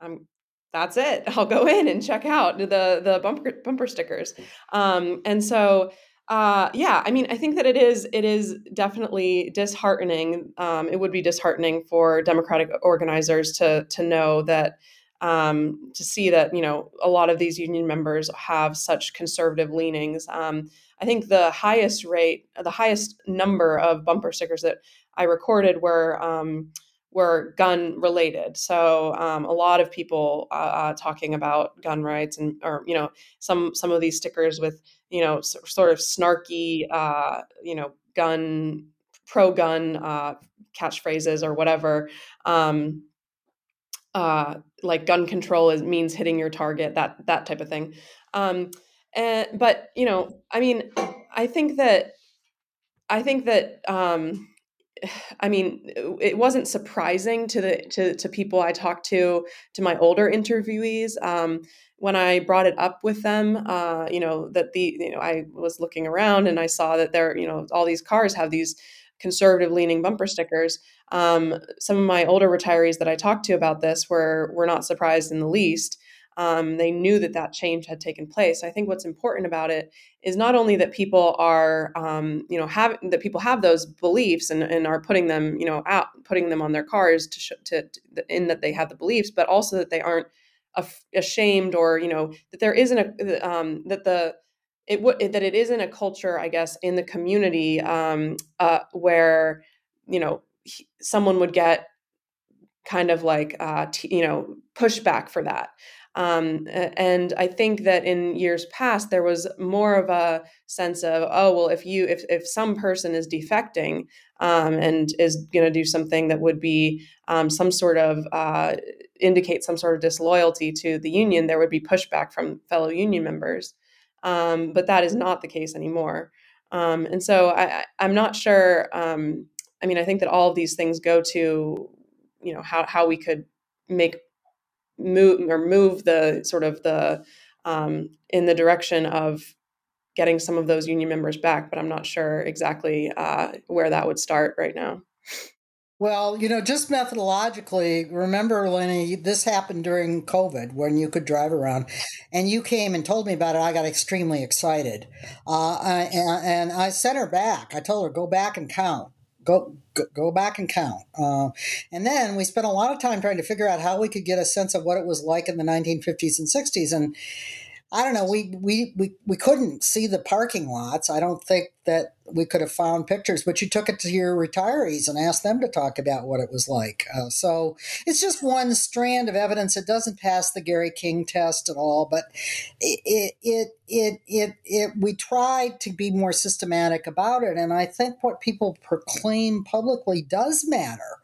i'm that's it. <laughs> I'll go in and check out the the bumper bumper stickers. Um, and so uh, yeah i mean i think that it is it is definitely disheartening um, it would be disheartening for democratic organizers to to know that um, to see that you know a lot of these union members have such conservative leanings. Um, I think the highest rate, the highest number of bumper stickers that I recorded were um, were gun related. So um, a lot of people uh, uh, talking about gun rights and or you know some some of these stickers with you know sort of snarky uh, you know gun pro gun uh, catchphrases or whatever. Um, uh, like gun control is means hitting your target that that type of thing. Um, and but you know, I mean, I think that I think that um, <sighs> I mean, it wasn't surprising to the to, to people I talked to, to my older interviewees. Um, when I brought it up with them, uh, you know, that the you know I was looking around and I saw that there, you know, all these cars have these conservative leaning bumper stickers. Um, some of my older retirees that I talked to about this were were not surprised in the least. Um, they knew that that change had taken place. I think what's important about it is not only that people are, um, you know, have that people have those beliefs and, and are putting them, you know, out, putting them on their cars to, sh- to, to in that they have the beliefs, but also that they aren't af- ashamed or you know that there isn't a um, that the it that it isn't a culture, I guess, in the community um, uh, where you know he, someone would get kind of like uh, t- you know pushback for that. Um, and I think that in years past there was more of a sense of oh well if you if if some person is defecting um, and is going to do something that would be um, some sort of uh, indicate some sort of disloyalty to the union there would be pushback from fellow union members. Um, but that is not the case anymore. Um, and so I, I'm not sure um, I mean I think that all of these things go to you know how how we could make move or move the sort of the um, in the direction of getting some of those union members back, but I'm not sure exactly uh, where that would start right now. Well, you know, just methodologically, remember, Lainey, this happened during COVID when you could drive around, and you came and told me about it. I got extremely excited, uh, and, and I sent her back. I told her, go back and count go go back and count. Uh, and then we spent a lot of time trying to figure out how we could get a sense of what it was like in the 1950s and 60s. And I don't know. We, we we we couldn't see the parking lots. I don't think that we could have found pictures. But you took it to your retirees and asked them to talk about what it was like. Uh, so it's just one strand of evidence. It doesn't pass the Gary King test at all. But it it it it, it, it we tried to be more systematic about it. And I think what people proclaim publicly does matter.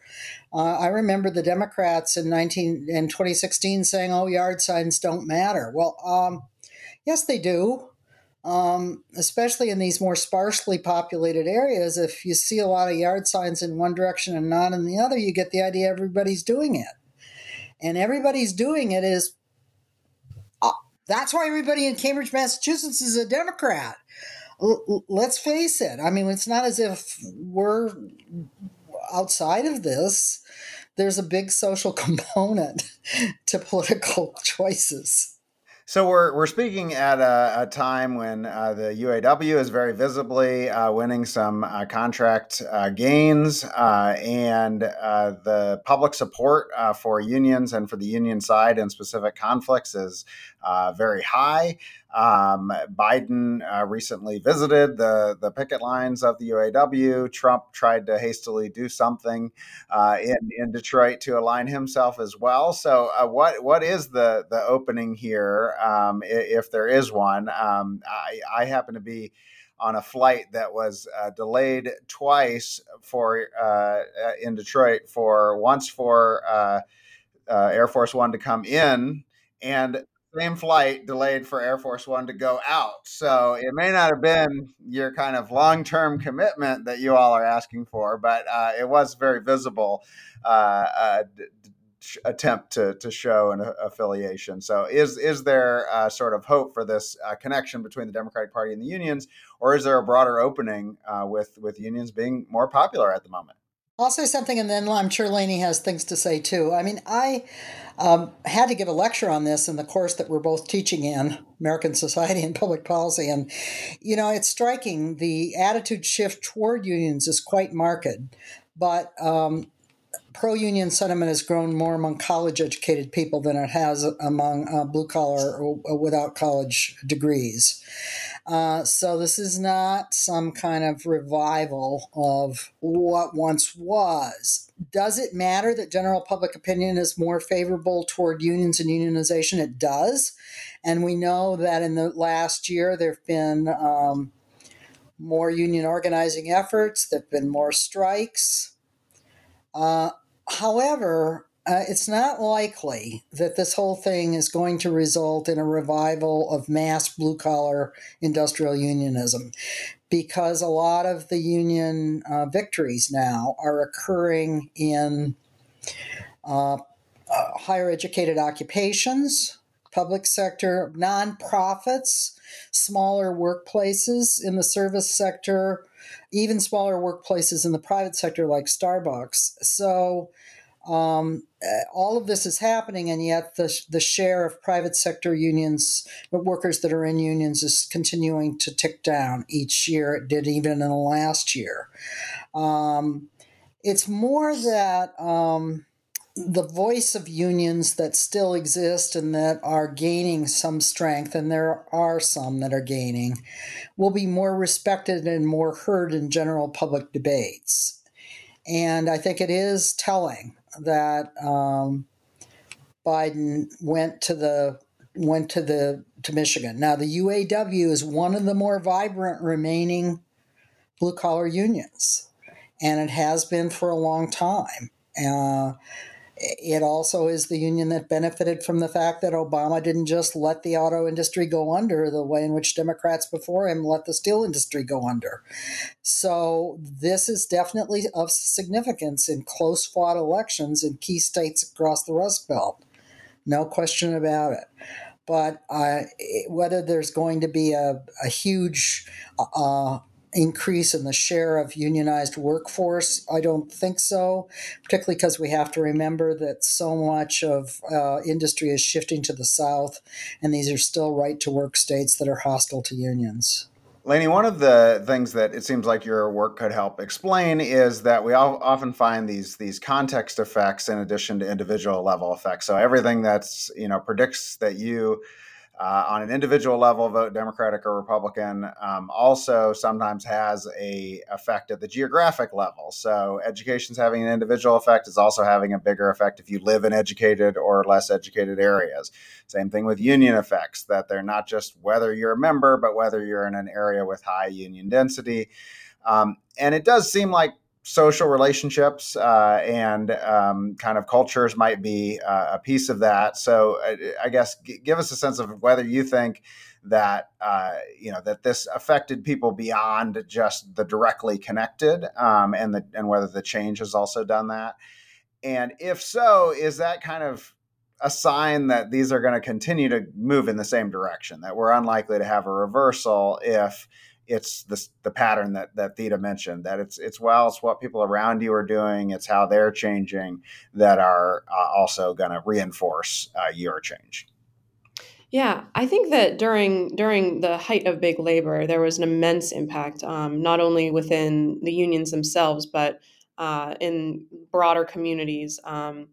Uh, I remember the Democrats in 19 in 2016 saying, "Oh, yard signs don't matter." Well, um, Yes, they do. Um, especially in these more sparsely populated areas, if you see a lot of yard signs in one direction and not in the other, you get the idea everybody's doing it. And everybody's doing it is uh, that's why everybody in Cambridge, Massachusetts is a Democrat. L- let's face it. I mean, it's not as if we're outside of this. There's a big social <laughs> component to political <laughs> choices. So we're we're speaking at a, a time when uh, the UAW is very visibly uh, winning some uh, contract uh, gains, uh, and uh, the public support for unions and for the union side in specific conflicts is very high. Um, Biden uh, recently visited the, the picket lines of the UAW. Trump tried to hastily do something uh, in, in Detroit to align himself as well. So, uh, what what is the the opening here, um, if there is one? Um, I, I happen to be on a flight that was uh, delayed twice for uh, uh in Detroit for once for uh, uh, Air Force One to come in and same flight delayed for Air Force One to go out. So it may not have been your kind of long term commitment that you all are asking for, but uh, it was very visible uh, uh, attempt to, to show an affiliation. So is is there sort of hope for this uh, connection between the Democratic Party and the unions, or is there a broader opening uh, with with unions being more popular at the moment? I'll say something, and then I'm sure Lainey has things to say too. I mean, I um, had to give a lecture on this in the course that we're both teaching in American Society and Public Policy, and you know, it's striking. The attitude shift toward unions is quite marked, but um, pro union sentiment has grown more among college educated people than it has among uh, blue collar or without college degrees. Uh, so this is not some kind of revival of what once was. does it matter that general public opinion is more favorable toward unions and unionization? It does. And we know that in the last year, there have been um, more union organizing efforts, there have been more strikes. Uh, however, uh, it's not likely that this whole thing is going to result in a revival of mass blue collar industrial unionism because a lot of the union uh, victories now are occurring in uh, uh, higher educated occupations, public sector, nonprofits, smaller workplaces in the service sector, even smaller workplaces in the private sector like Starbucks. So, um, uh, all of this is happening, and yet the, the share of private sector unions, workers that are in unions, is continuing to tick down each year. It did even in the last year. Um, it's more that um, the voice of unions that still exist and that are gaining some strength, and there are some that are gaining, will be more respected and more heard in general public debates. And I think it is telling that um, Biden went to the went to the to Michigan. Now the UAW is one of the more vibrant remaining blue collar unions, and it has been for a long time. Uh, it also is the union that benefited from the fact that Obama didn't just let the auto industry go under the way in which Democrats before him let the steel industry go under. So, this is definitely of significance in close fought elections in key states across the Rust Belt. No question about it. But uh, whether there's going to be a, a huge uh, increase in the share of unionized workforce? I don't think so, particularly because we have to remember that so much of uh, industry is shifting to the South, and these are still right to work states that are hostile to unions. Lainey, one of the things that it seems like your work could help explain is that we often find these these context effects in addition to individual level effects. So everything that's you know predicts that you uh, on an individual level vote democratic or republican um, also sometimes has a effect at the geographic level. So education's having an individual effect. Is also having a bigger effect if you live in educated or less educated areas. Same thing with union effects that they're not just whether you're a member but whether you're in an area with high union density. Um, and it does seem like social relationships uh, and um, kind of cultures might be uh, a piece of that. So I, I guess g- give us a sense of whether you think that uh, you know that this affected people beyond just the directly connected, um, and the and whether the change has also done that. And if so, is that kind of a sign that these are going to continue to move in the same direction? That we're unlikely to have a reversal if it's the, the pattern that that Theda mentioned that it's it's well it's what people around you are doing it's how they're changing that are uh, also going to reinforce uh, your change. Yeah, I think that during during the height of big labor, there was an immense impact, um, not only within the unions themselves, but uh, in broader communities um,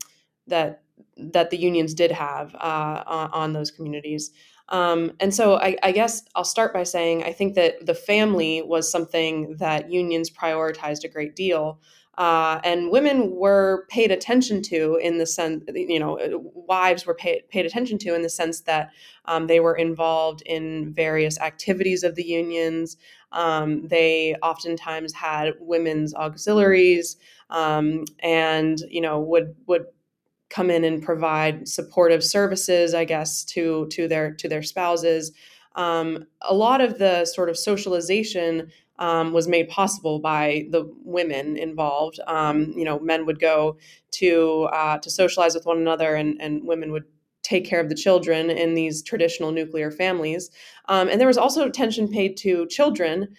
that that the unions did have uh, on, on, those communities. Um, and so I, I, guess I'll start by saying I think that the family was something that unions prioritized a great deal. Uh, and women were paid attention to in the sense, you know, wives were paid, paid attention to in the sense that um, they were involved in various activities of the unions. Um, they oftentimes had women's auxiliaries um, and, you know, would, would come in and provide supportive services, I guess, to to their to their spouses. Um, a lot of the sort of socialization um, was made possible by the women involved. Um, you know, men would go to uh, to socialize with one another, and and women would take care of the children in these traditional nuclear families. Um, and there was also attention paid to children.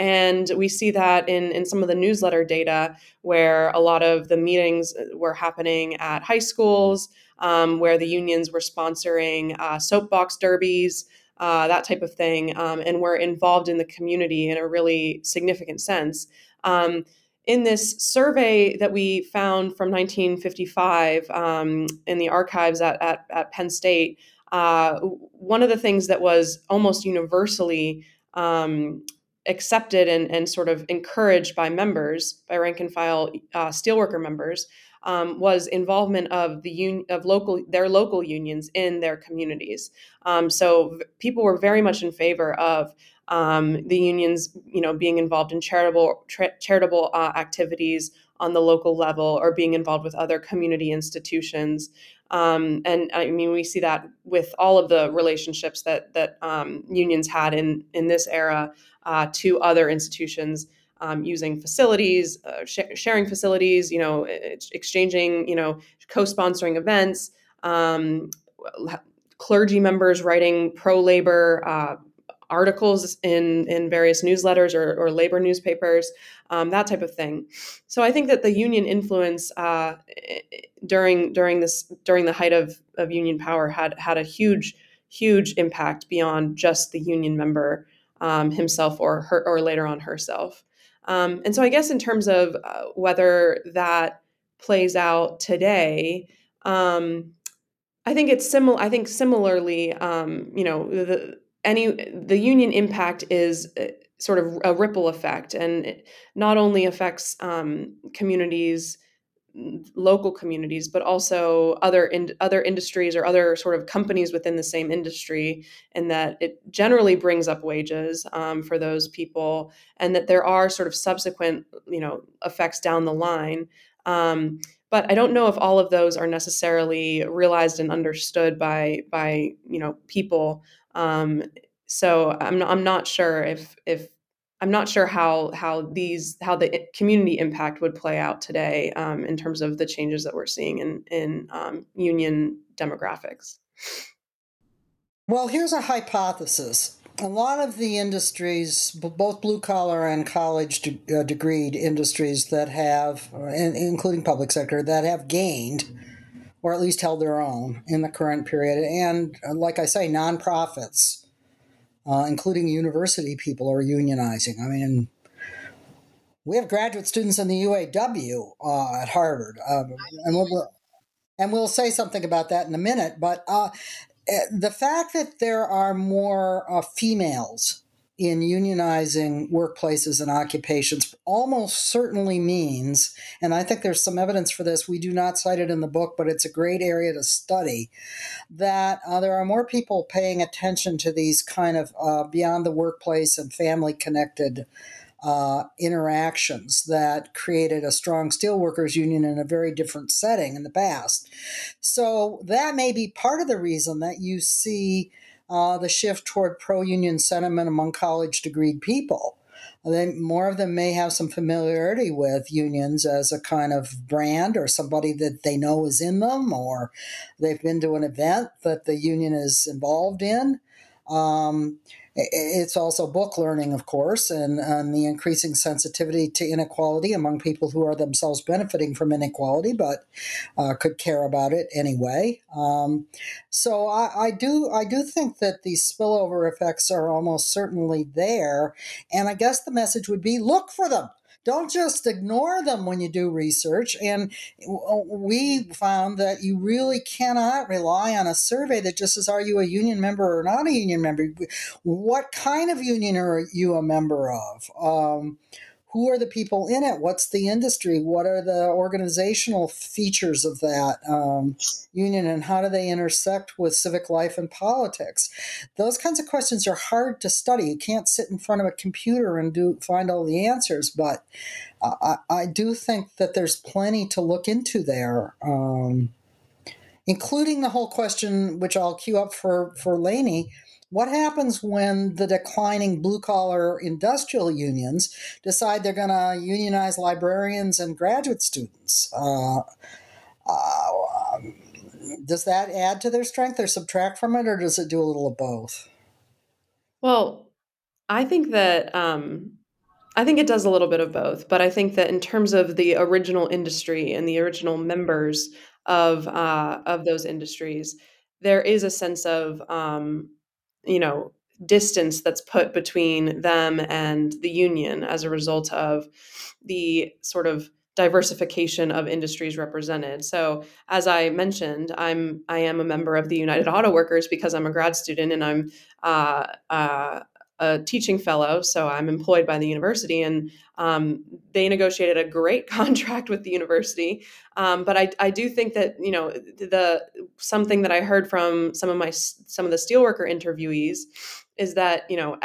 And we see that in, in some of the newsletter data where a lot of the meetings were happening at high schools, um, where the unions were sponsoring uh, soapbox derbies. Uh, that type of thing, um, and were involved in the community in a really significant sense. Um, in this survey that we found from 1955 um, in the archives at, at, at Penn State, uh, one of the things that was almost universally um, accepted and, and sort of encouraged by members, by rank and file uh, steelworker members, um, was involvement of the un- of local their local unions in their communities. Um, so v- people were very much in favor of um, the unions, you know, being involved in charitable tra- charitable uh, activities on the local level or being involved with other community institutions. Um, and I mean, we see that with all of the relationships that that um, unions had in in this era uh, to other institutions um, using facilities, uh, sh- sharing facilities, you know, exchanging, you know, co-sponsoring events, um, clergy members writing pro-labor uh, articles in in various newsletters or, or labor newspapers, um, that type of thing. So I think that the union influence uh, during during this during the height of, of union power had had a huge huge impact beyond just the union member um, himself or her or later on herself. Um, and so I guess in terms of uh, whether that plays out today, um, I think it's similar. I think similarly, um, you know, the any the union impact is uh, sort of a ripple effect, and it not only affects um, communities local communities, but also other in, other industries or other sort of companies within the same industry, and that it generally brings up wages um, for those people, and that there are sort of subsequent you know effects down the line. Um, but I don't know if all of those are necessarily realized and understood by by you know people. Um, so I'm I'm not sure if if I'm not sure how how these how the community impact would play out today um, in terms of the changes that we're seeing in in um, union demographics. Well, here's a hypothesis. A lot of the industries, both blue collar and college de- uh, degreed industries that have, uh, including public sector, that have gained or at least held their own in the current period, and uh, like I say, nonprofits uh, including university people, are unionizing. I mean, we have graduate students in the UAW uh, at Harvard, um, and we'll and we'll say something about that in a minute. But uh, eh, the fact that there are more uh, females in unionizing workplaces and occupations almost certainly means, and I think there's some evidence for this, we do not cite it in the book, but it's a great area to study, that uh, there are more people paying attention to these kind of uh, beyond the workplace and family connected uh, interactions that created a strong steelworkers union in a very different setting in the past. So that may be part of the reason that you see uh, the shift toward pro union sentiment among college degreed people. They, more of them may have some familiarity with unions as a kind of brand or somebody that they know is in them, or they've been to an event that the union is involved in. Um, it's also book learning, of course, and, and the increasing sensitivity to inequality among people who are themselves benefiting from inequality, but uh, could care about it anyway. Um, so I, I, do I do think that these spillover effects are almost certainly there, and I guess the message would be look for them. Don't just ignore them when you do research. And we found that you really cannot rely on a survey that just says, Are you a union member or not a union member? What kind of union are you a member of? Um, who are the people in it? What's the industry? What are the organizational features of that um, union, and how do they intersect with civic life and politics? Those kinds of questions are hard to study. You can't sit in front of a computer and do find all the answers, but I, I do think that there's plenty to look into there. Um, including the whole question, which I'll queue up for for Lainey, what happens when the declining blue collar industrial unions decide they're going to unionize librarians and graduate students? Uh, uh, does that add to their strength or subtract from it, or does it do a little of both? Well, I think that um, I think it does a little bit of both, but I think that in terms of the original industry and the original members of uh, of those industries, there is a sense of um, you know distance that's put between them and the union as a result of the sort of diversification of industries represented. So as I mentioned, I'm I am a member of the United Auto Workers because I'm a grad student and I'm uh, uh, a teaching fellow, so I'm employed by the university, and um, they negotiated a great <laughs> contract with the university. Um, but I, I do think that you know the something that I heard from some of my some of the steelworker interviewees is that you know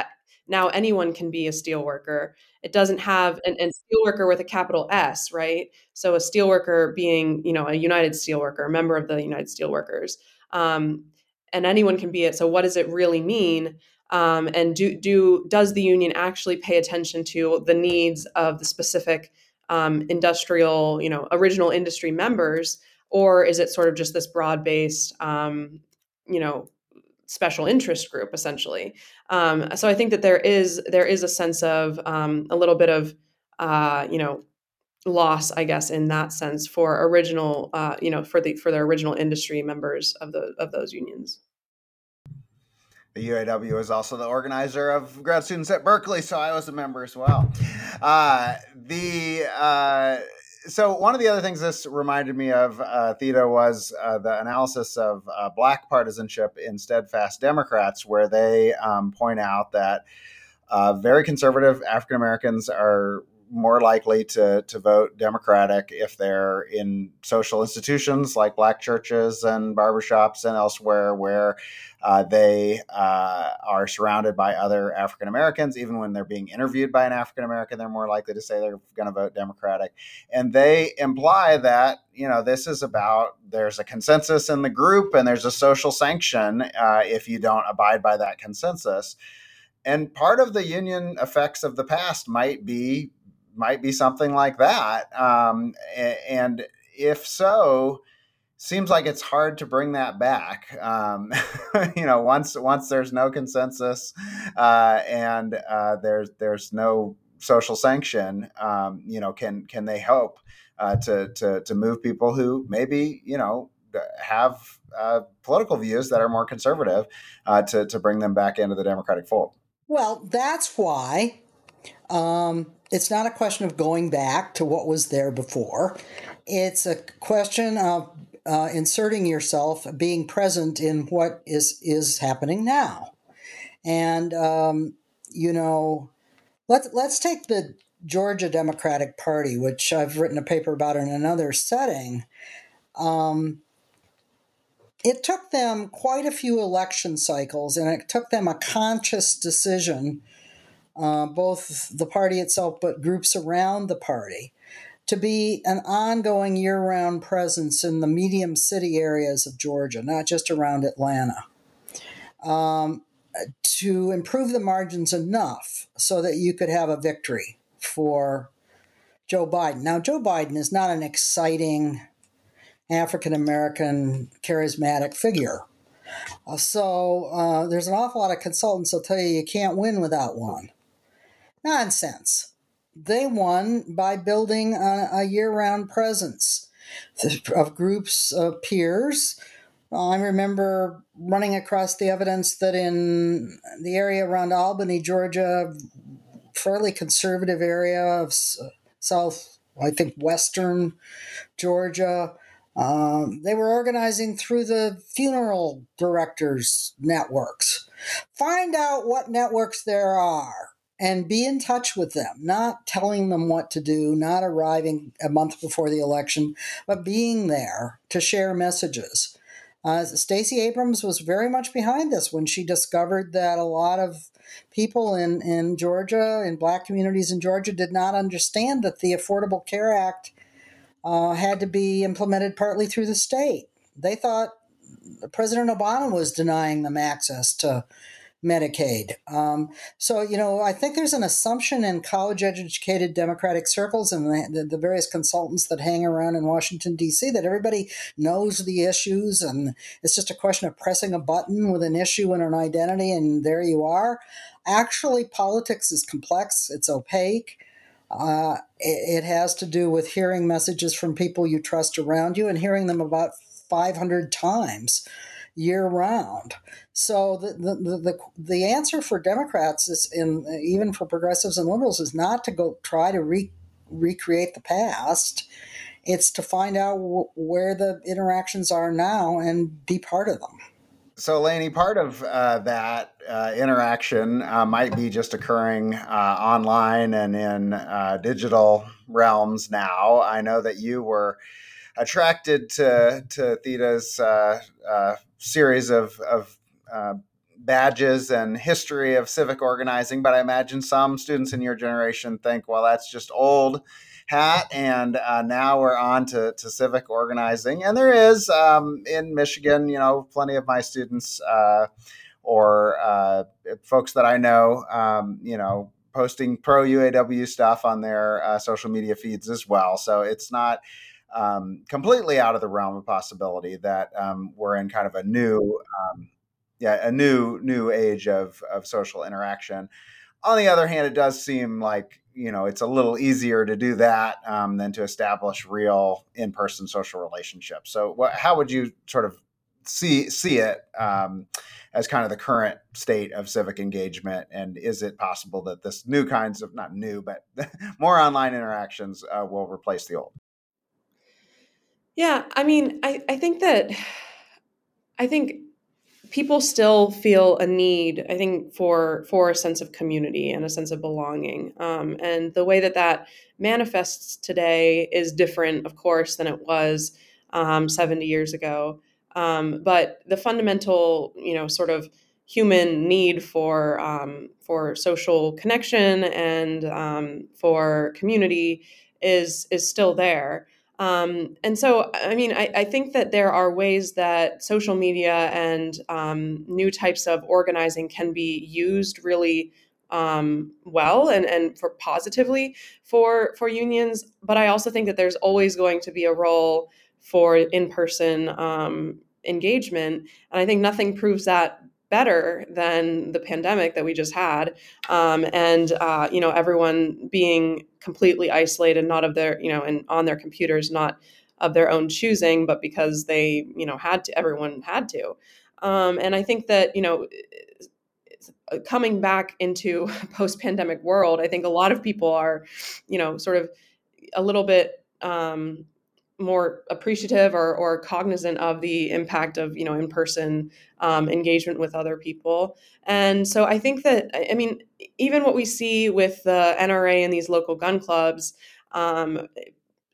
now anyone can be a steelworker. It doesn't have an and steelworker with a capital S, right? So a steelworker being you know a United Steelworker, a member of the United Steelworkers, um, and anyone can be it. So what does it really mean? Um, and do do does the union actually pay attention to the needs of the specific um, industrial you know original industry members? Or is it sort of just this broad based um, you know special interest group essentially? Um, so i think that there is there is a sense of um, a little bit of uh, you know loss i guess in that sense for original uh, you know for the for the original industry members of the of those unions the UAW is also the organizer of grad students at Berkeley, so I was a member as well. Uh, the uh, so one of the other things this reminded me of, uh, Theda, was uh, the analysis of uh, black partisanship in steadfast Democrats, where they um, point out that uh, very conservative African Americans are more likely to, to vote Democratic if they're in social institutions like black churches and barbershops and elsewhere where uh, they uh, are surrounded by other African Americans. Even when they're being interviewed by an African American, they're more likely to say they're going to vote Democratic. And they imply that, you know, this is about there's a consensus in the group and there's a social sanction uh, if you don't abide by that consensus and part of the union effects of the past might be might be something like that. Um, and if so, seems like it's hard to bring that back. Um, <laughs> you know, once once there's no consensus uh, and uh, there's there's no social sanction, um, you know, can can they help uh, to to to move people who maybe you know have uh, political views that are more conservative uh, to to bring them back into the Democratic fold? Well, that's why um, it's not a question of going back to what was there before. It's a question of uh, inserting yourself, being present in what is is happening now, and um, you know, let's let's take the Georgia Democratic Party, which I've written a paper about in another setting. Um, it took them quite a few election cycles, and it took them a conscious decision uh, both the party itself, but groups around the party, to be an ongoing year round presence in the medium city areas of Georgia, not just around Atlanta, um, to improve the margins enough so that you could have a victory for Joe Biden. Now, Joe Biden is not an exciting African American charismatic figure. Uh, so uh, there's an awful lot of consultants that'll tell you you can't win without one. Nonsense. They won by building a, a year round presence of groups of peers. I remember running across the evidence that in the area around Albany, Georgia, fairly conservative area of South, I think, Western Georgia, um, they were organizing through the funeral directors networks. Find out what networks there are and be in touch with them, not telling them what to do, not arriving a month before the election, but being there to share messages. Uh, Stacey Abrams was very much behind this when she discovered that a lot of people in, in Georgia, in black communities in Georgia, did not understand that the Affordable Care Act uh, had to be implemented partly through the state. They thought President Obama was denying them access to Medicaid. Um, so, you know, I think there's an assumption in college educated Democratic circles and the, the, various consultants that hang around in Washington, D.C., that everybody knows the issues and it's just a question of pressing a button with an issue and an identity, and there you are. Actually, politics is complex, it's opaque. Uh, it, it has to do with hearing messages from people you trust around you and hearing them about 500 times year round. So the, the, the, the, answer for Democrats is in even for progressives and liberals is not to go try to re, recreate the past. It's to find out w- where the interactions are now and be part of them. So, Lainey, part of uh, that uh, interaction uh, might be just occurring uh, online and in uh, digital realms now. I know that you were attracted to, to Theda's uh, series of, of badges and history of civic organizing, but I imagine some students in your generation think, well, that's just old hat. And uh, now we're on to, to civic organizing. And there is um, in Michigan, you know, plenty of my students uh, or uh, folks that I know, um, you know, posting pro UAW stuff on their uh, social media feeds as well. So it's not. Um, completely out of the realm of possibility that um, we're in kind of a new um, yeah, a new new age of of social interaction. On the other hand, it does seem like you know it's a little easier to do that um, than to establish real in person social relationships. So, how would you sort of see see it um, as kind of the current state of civic engagement? And is it possible that this new kinds of not new but <laughs> more online interactions uh, will replace the old? Yeah, I mean, I, I think that I think people still feel a need i think for for a sense of community and a sense of belonging. Um, and the way that that manifests today is different of course than it was um, 70 years ago. Um, but the fundamental you know sort of human need for um, for social connection and um, for community is is still there um, and so, I mean, I, I, think that there are ways that social media and um, new types of organizing can be used really um, well and, and for positively for for unions. But I also think that there's always going to be a role for in-person um, engagement, and I think nothing proves that better than the pandemic that we just had. Um, and uh, you know everyone being completely isolated not of their you know and on their computers not of their own choosing but because they you know had to everyone had to. Um, and i think that you know coming back into <laughs> post-pandemic world i think a lot of people are you know sort of a little bit um, more appreciative or, or cognizant of the impact of you know in-person um, engagement with other people. And so i think that i mean even what we see with the nra and these local gun clubs um,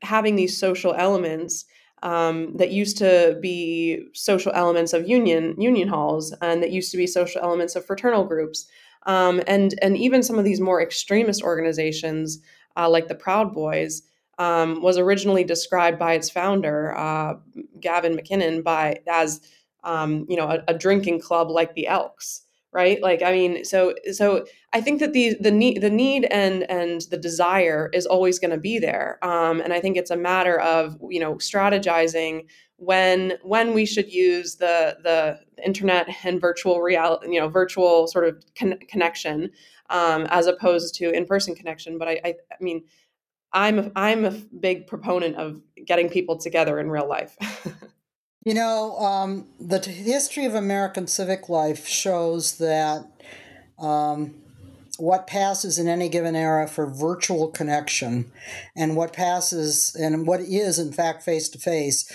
having these social elements um, that used to be social elements of union union halls and that used to be social elements of fraternal groups um, and and even some of these more extremist organizations uh, like the proud boys um, was originally described by its founder, uh, Gavin McInnes, by as um, you know a, a, drinking club like the Elks, right? Like I mean, so so I think that the the need the need and and the desire is always going to be there, um, and I think it's a matter of you know strategizing when when we should use the the internet and virtual reality, you know, virtual sort of con- connection um, as opposed to in person connection. But I, I, I mean I'm a, I'm a big proponent of getting people together in real life. <laughs> you know, um, the t- history of American civic life shows that um, what passes in any given era for virtual connection and what passes and what is, in fact, face to face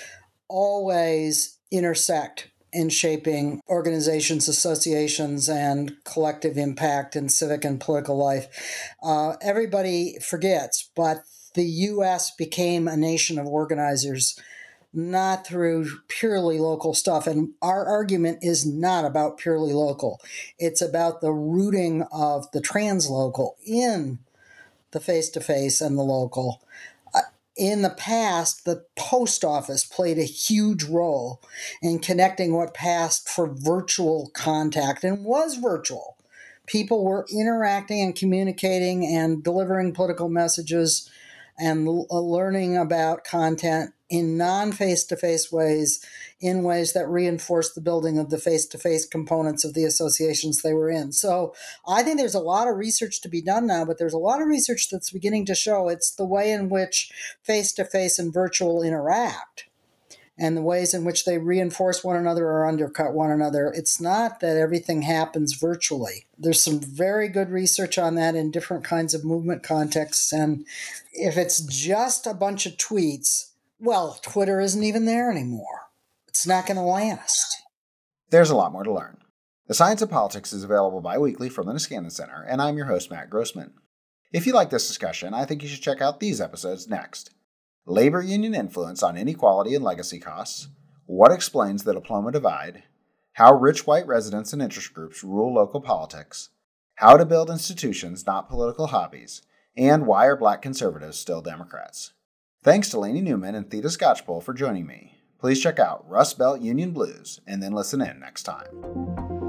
always intersect in shaping organizations, associations, and collective impact in civic and political life. Uh, everybody forgets, but the U.S. became a nation of organizers not through purely local stuff. And our argument is not about purely local, it's about the rooting of the translocal in the face to face and the local in the past, the post office played a huge role in connecting what passed for virtual contact and was virtual. People were interacting and communicating and delivering political messages and l- uh, learning about content in non face to face ways, in ways that reinforce the building of the face to face components of the associations they were in. So I think there's a lot of research to be done now, but there's a lot of research that's beginning to show it's the way in which face to face and virtual interact and the ways in which they reinforce one another or undercut one another. It's not that everything happens virtually. There's some very good research on that in different kinds of movement contexts. And if it's just a bunch of tweets, well, Twitter isn't even there anymore. It's not going to last. There's a lot more to learn. The Science of Politics is available bi weekly from the Niskanen Center, and I'm your host, Matt Grossmann. If you like this discussion, I think you should check out these episodes next Labor Union Influence on Inequality and Legacy Costs, What Explains the Diploma Divide, How Rich White Residents and Interest Groups Rule Local Politics, How to Build Institutions, Not Political Hobbies, and Why Are Black Conservatives Still Democrats? Thanks to Lainey Newman and Theda Skocpol for joining me. Please check out Rust Belt Union Blues and then listen in next time.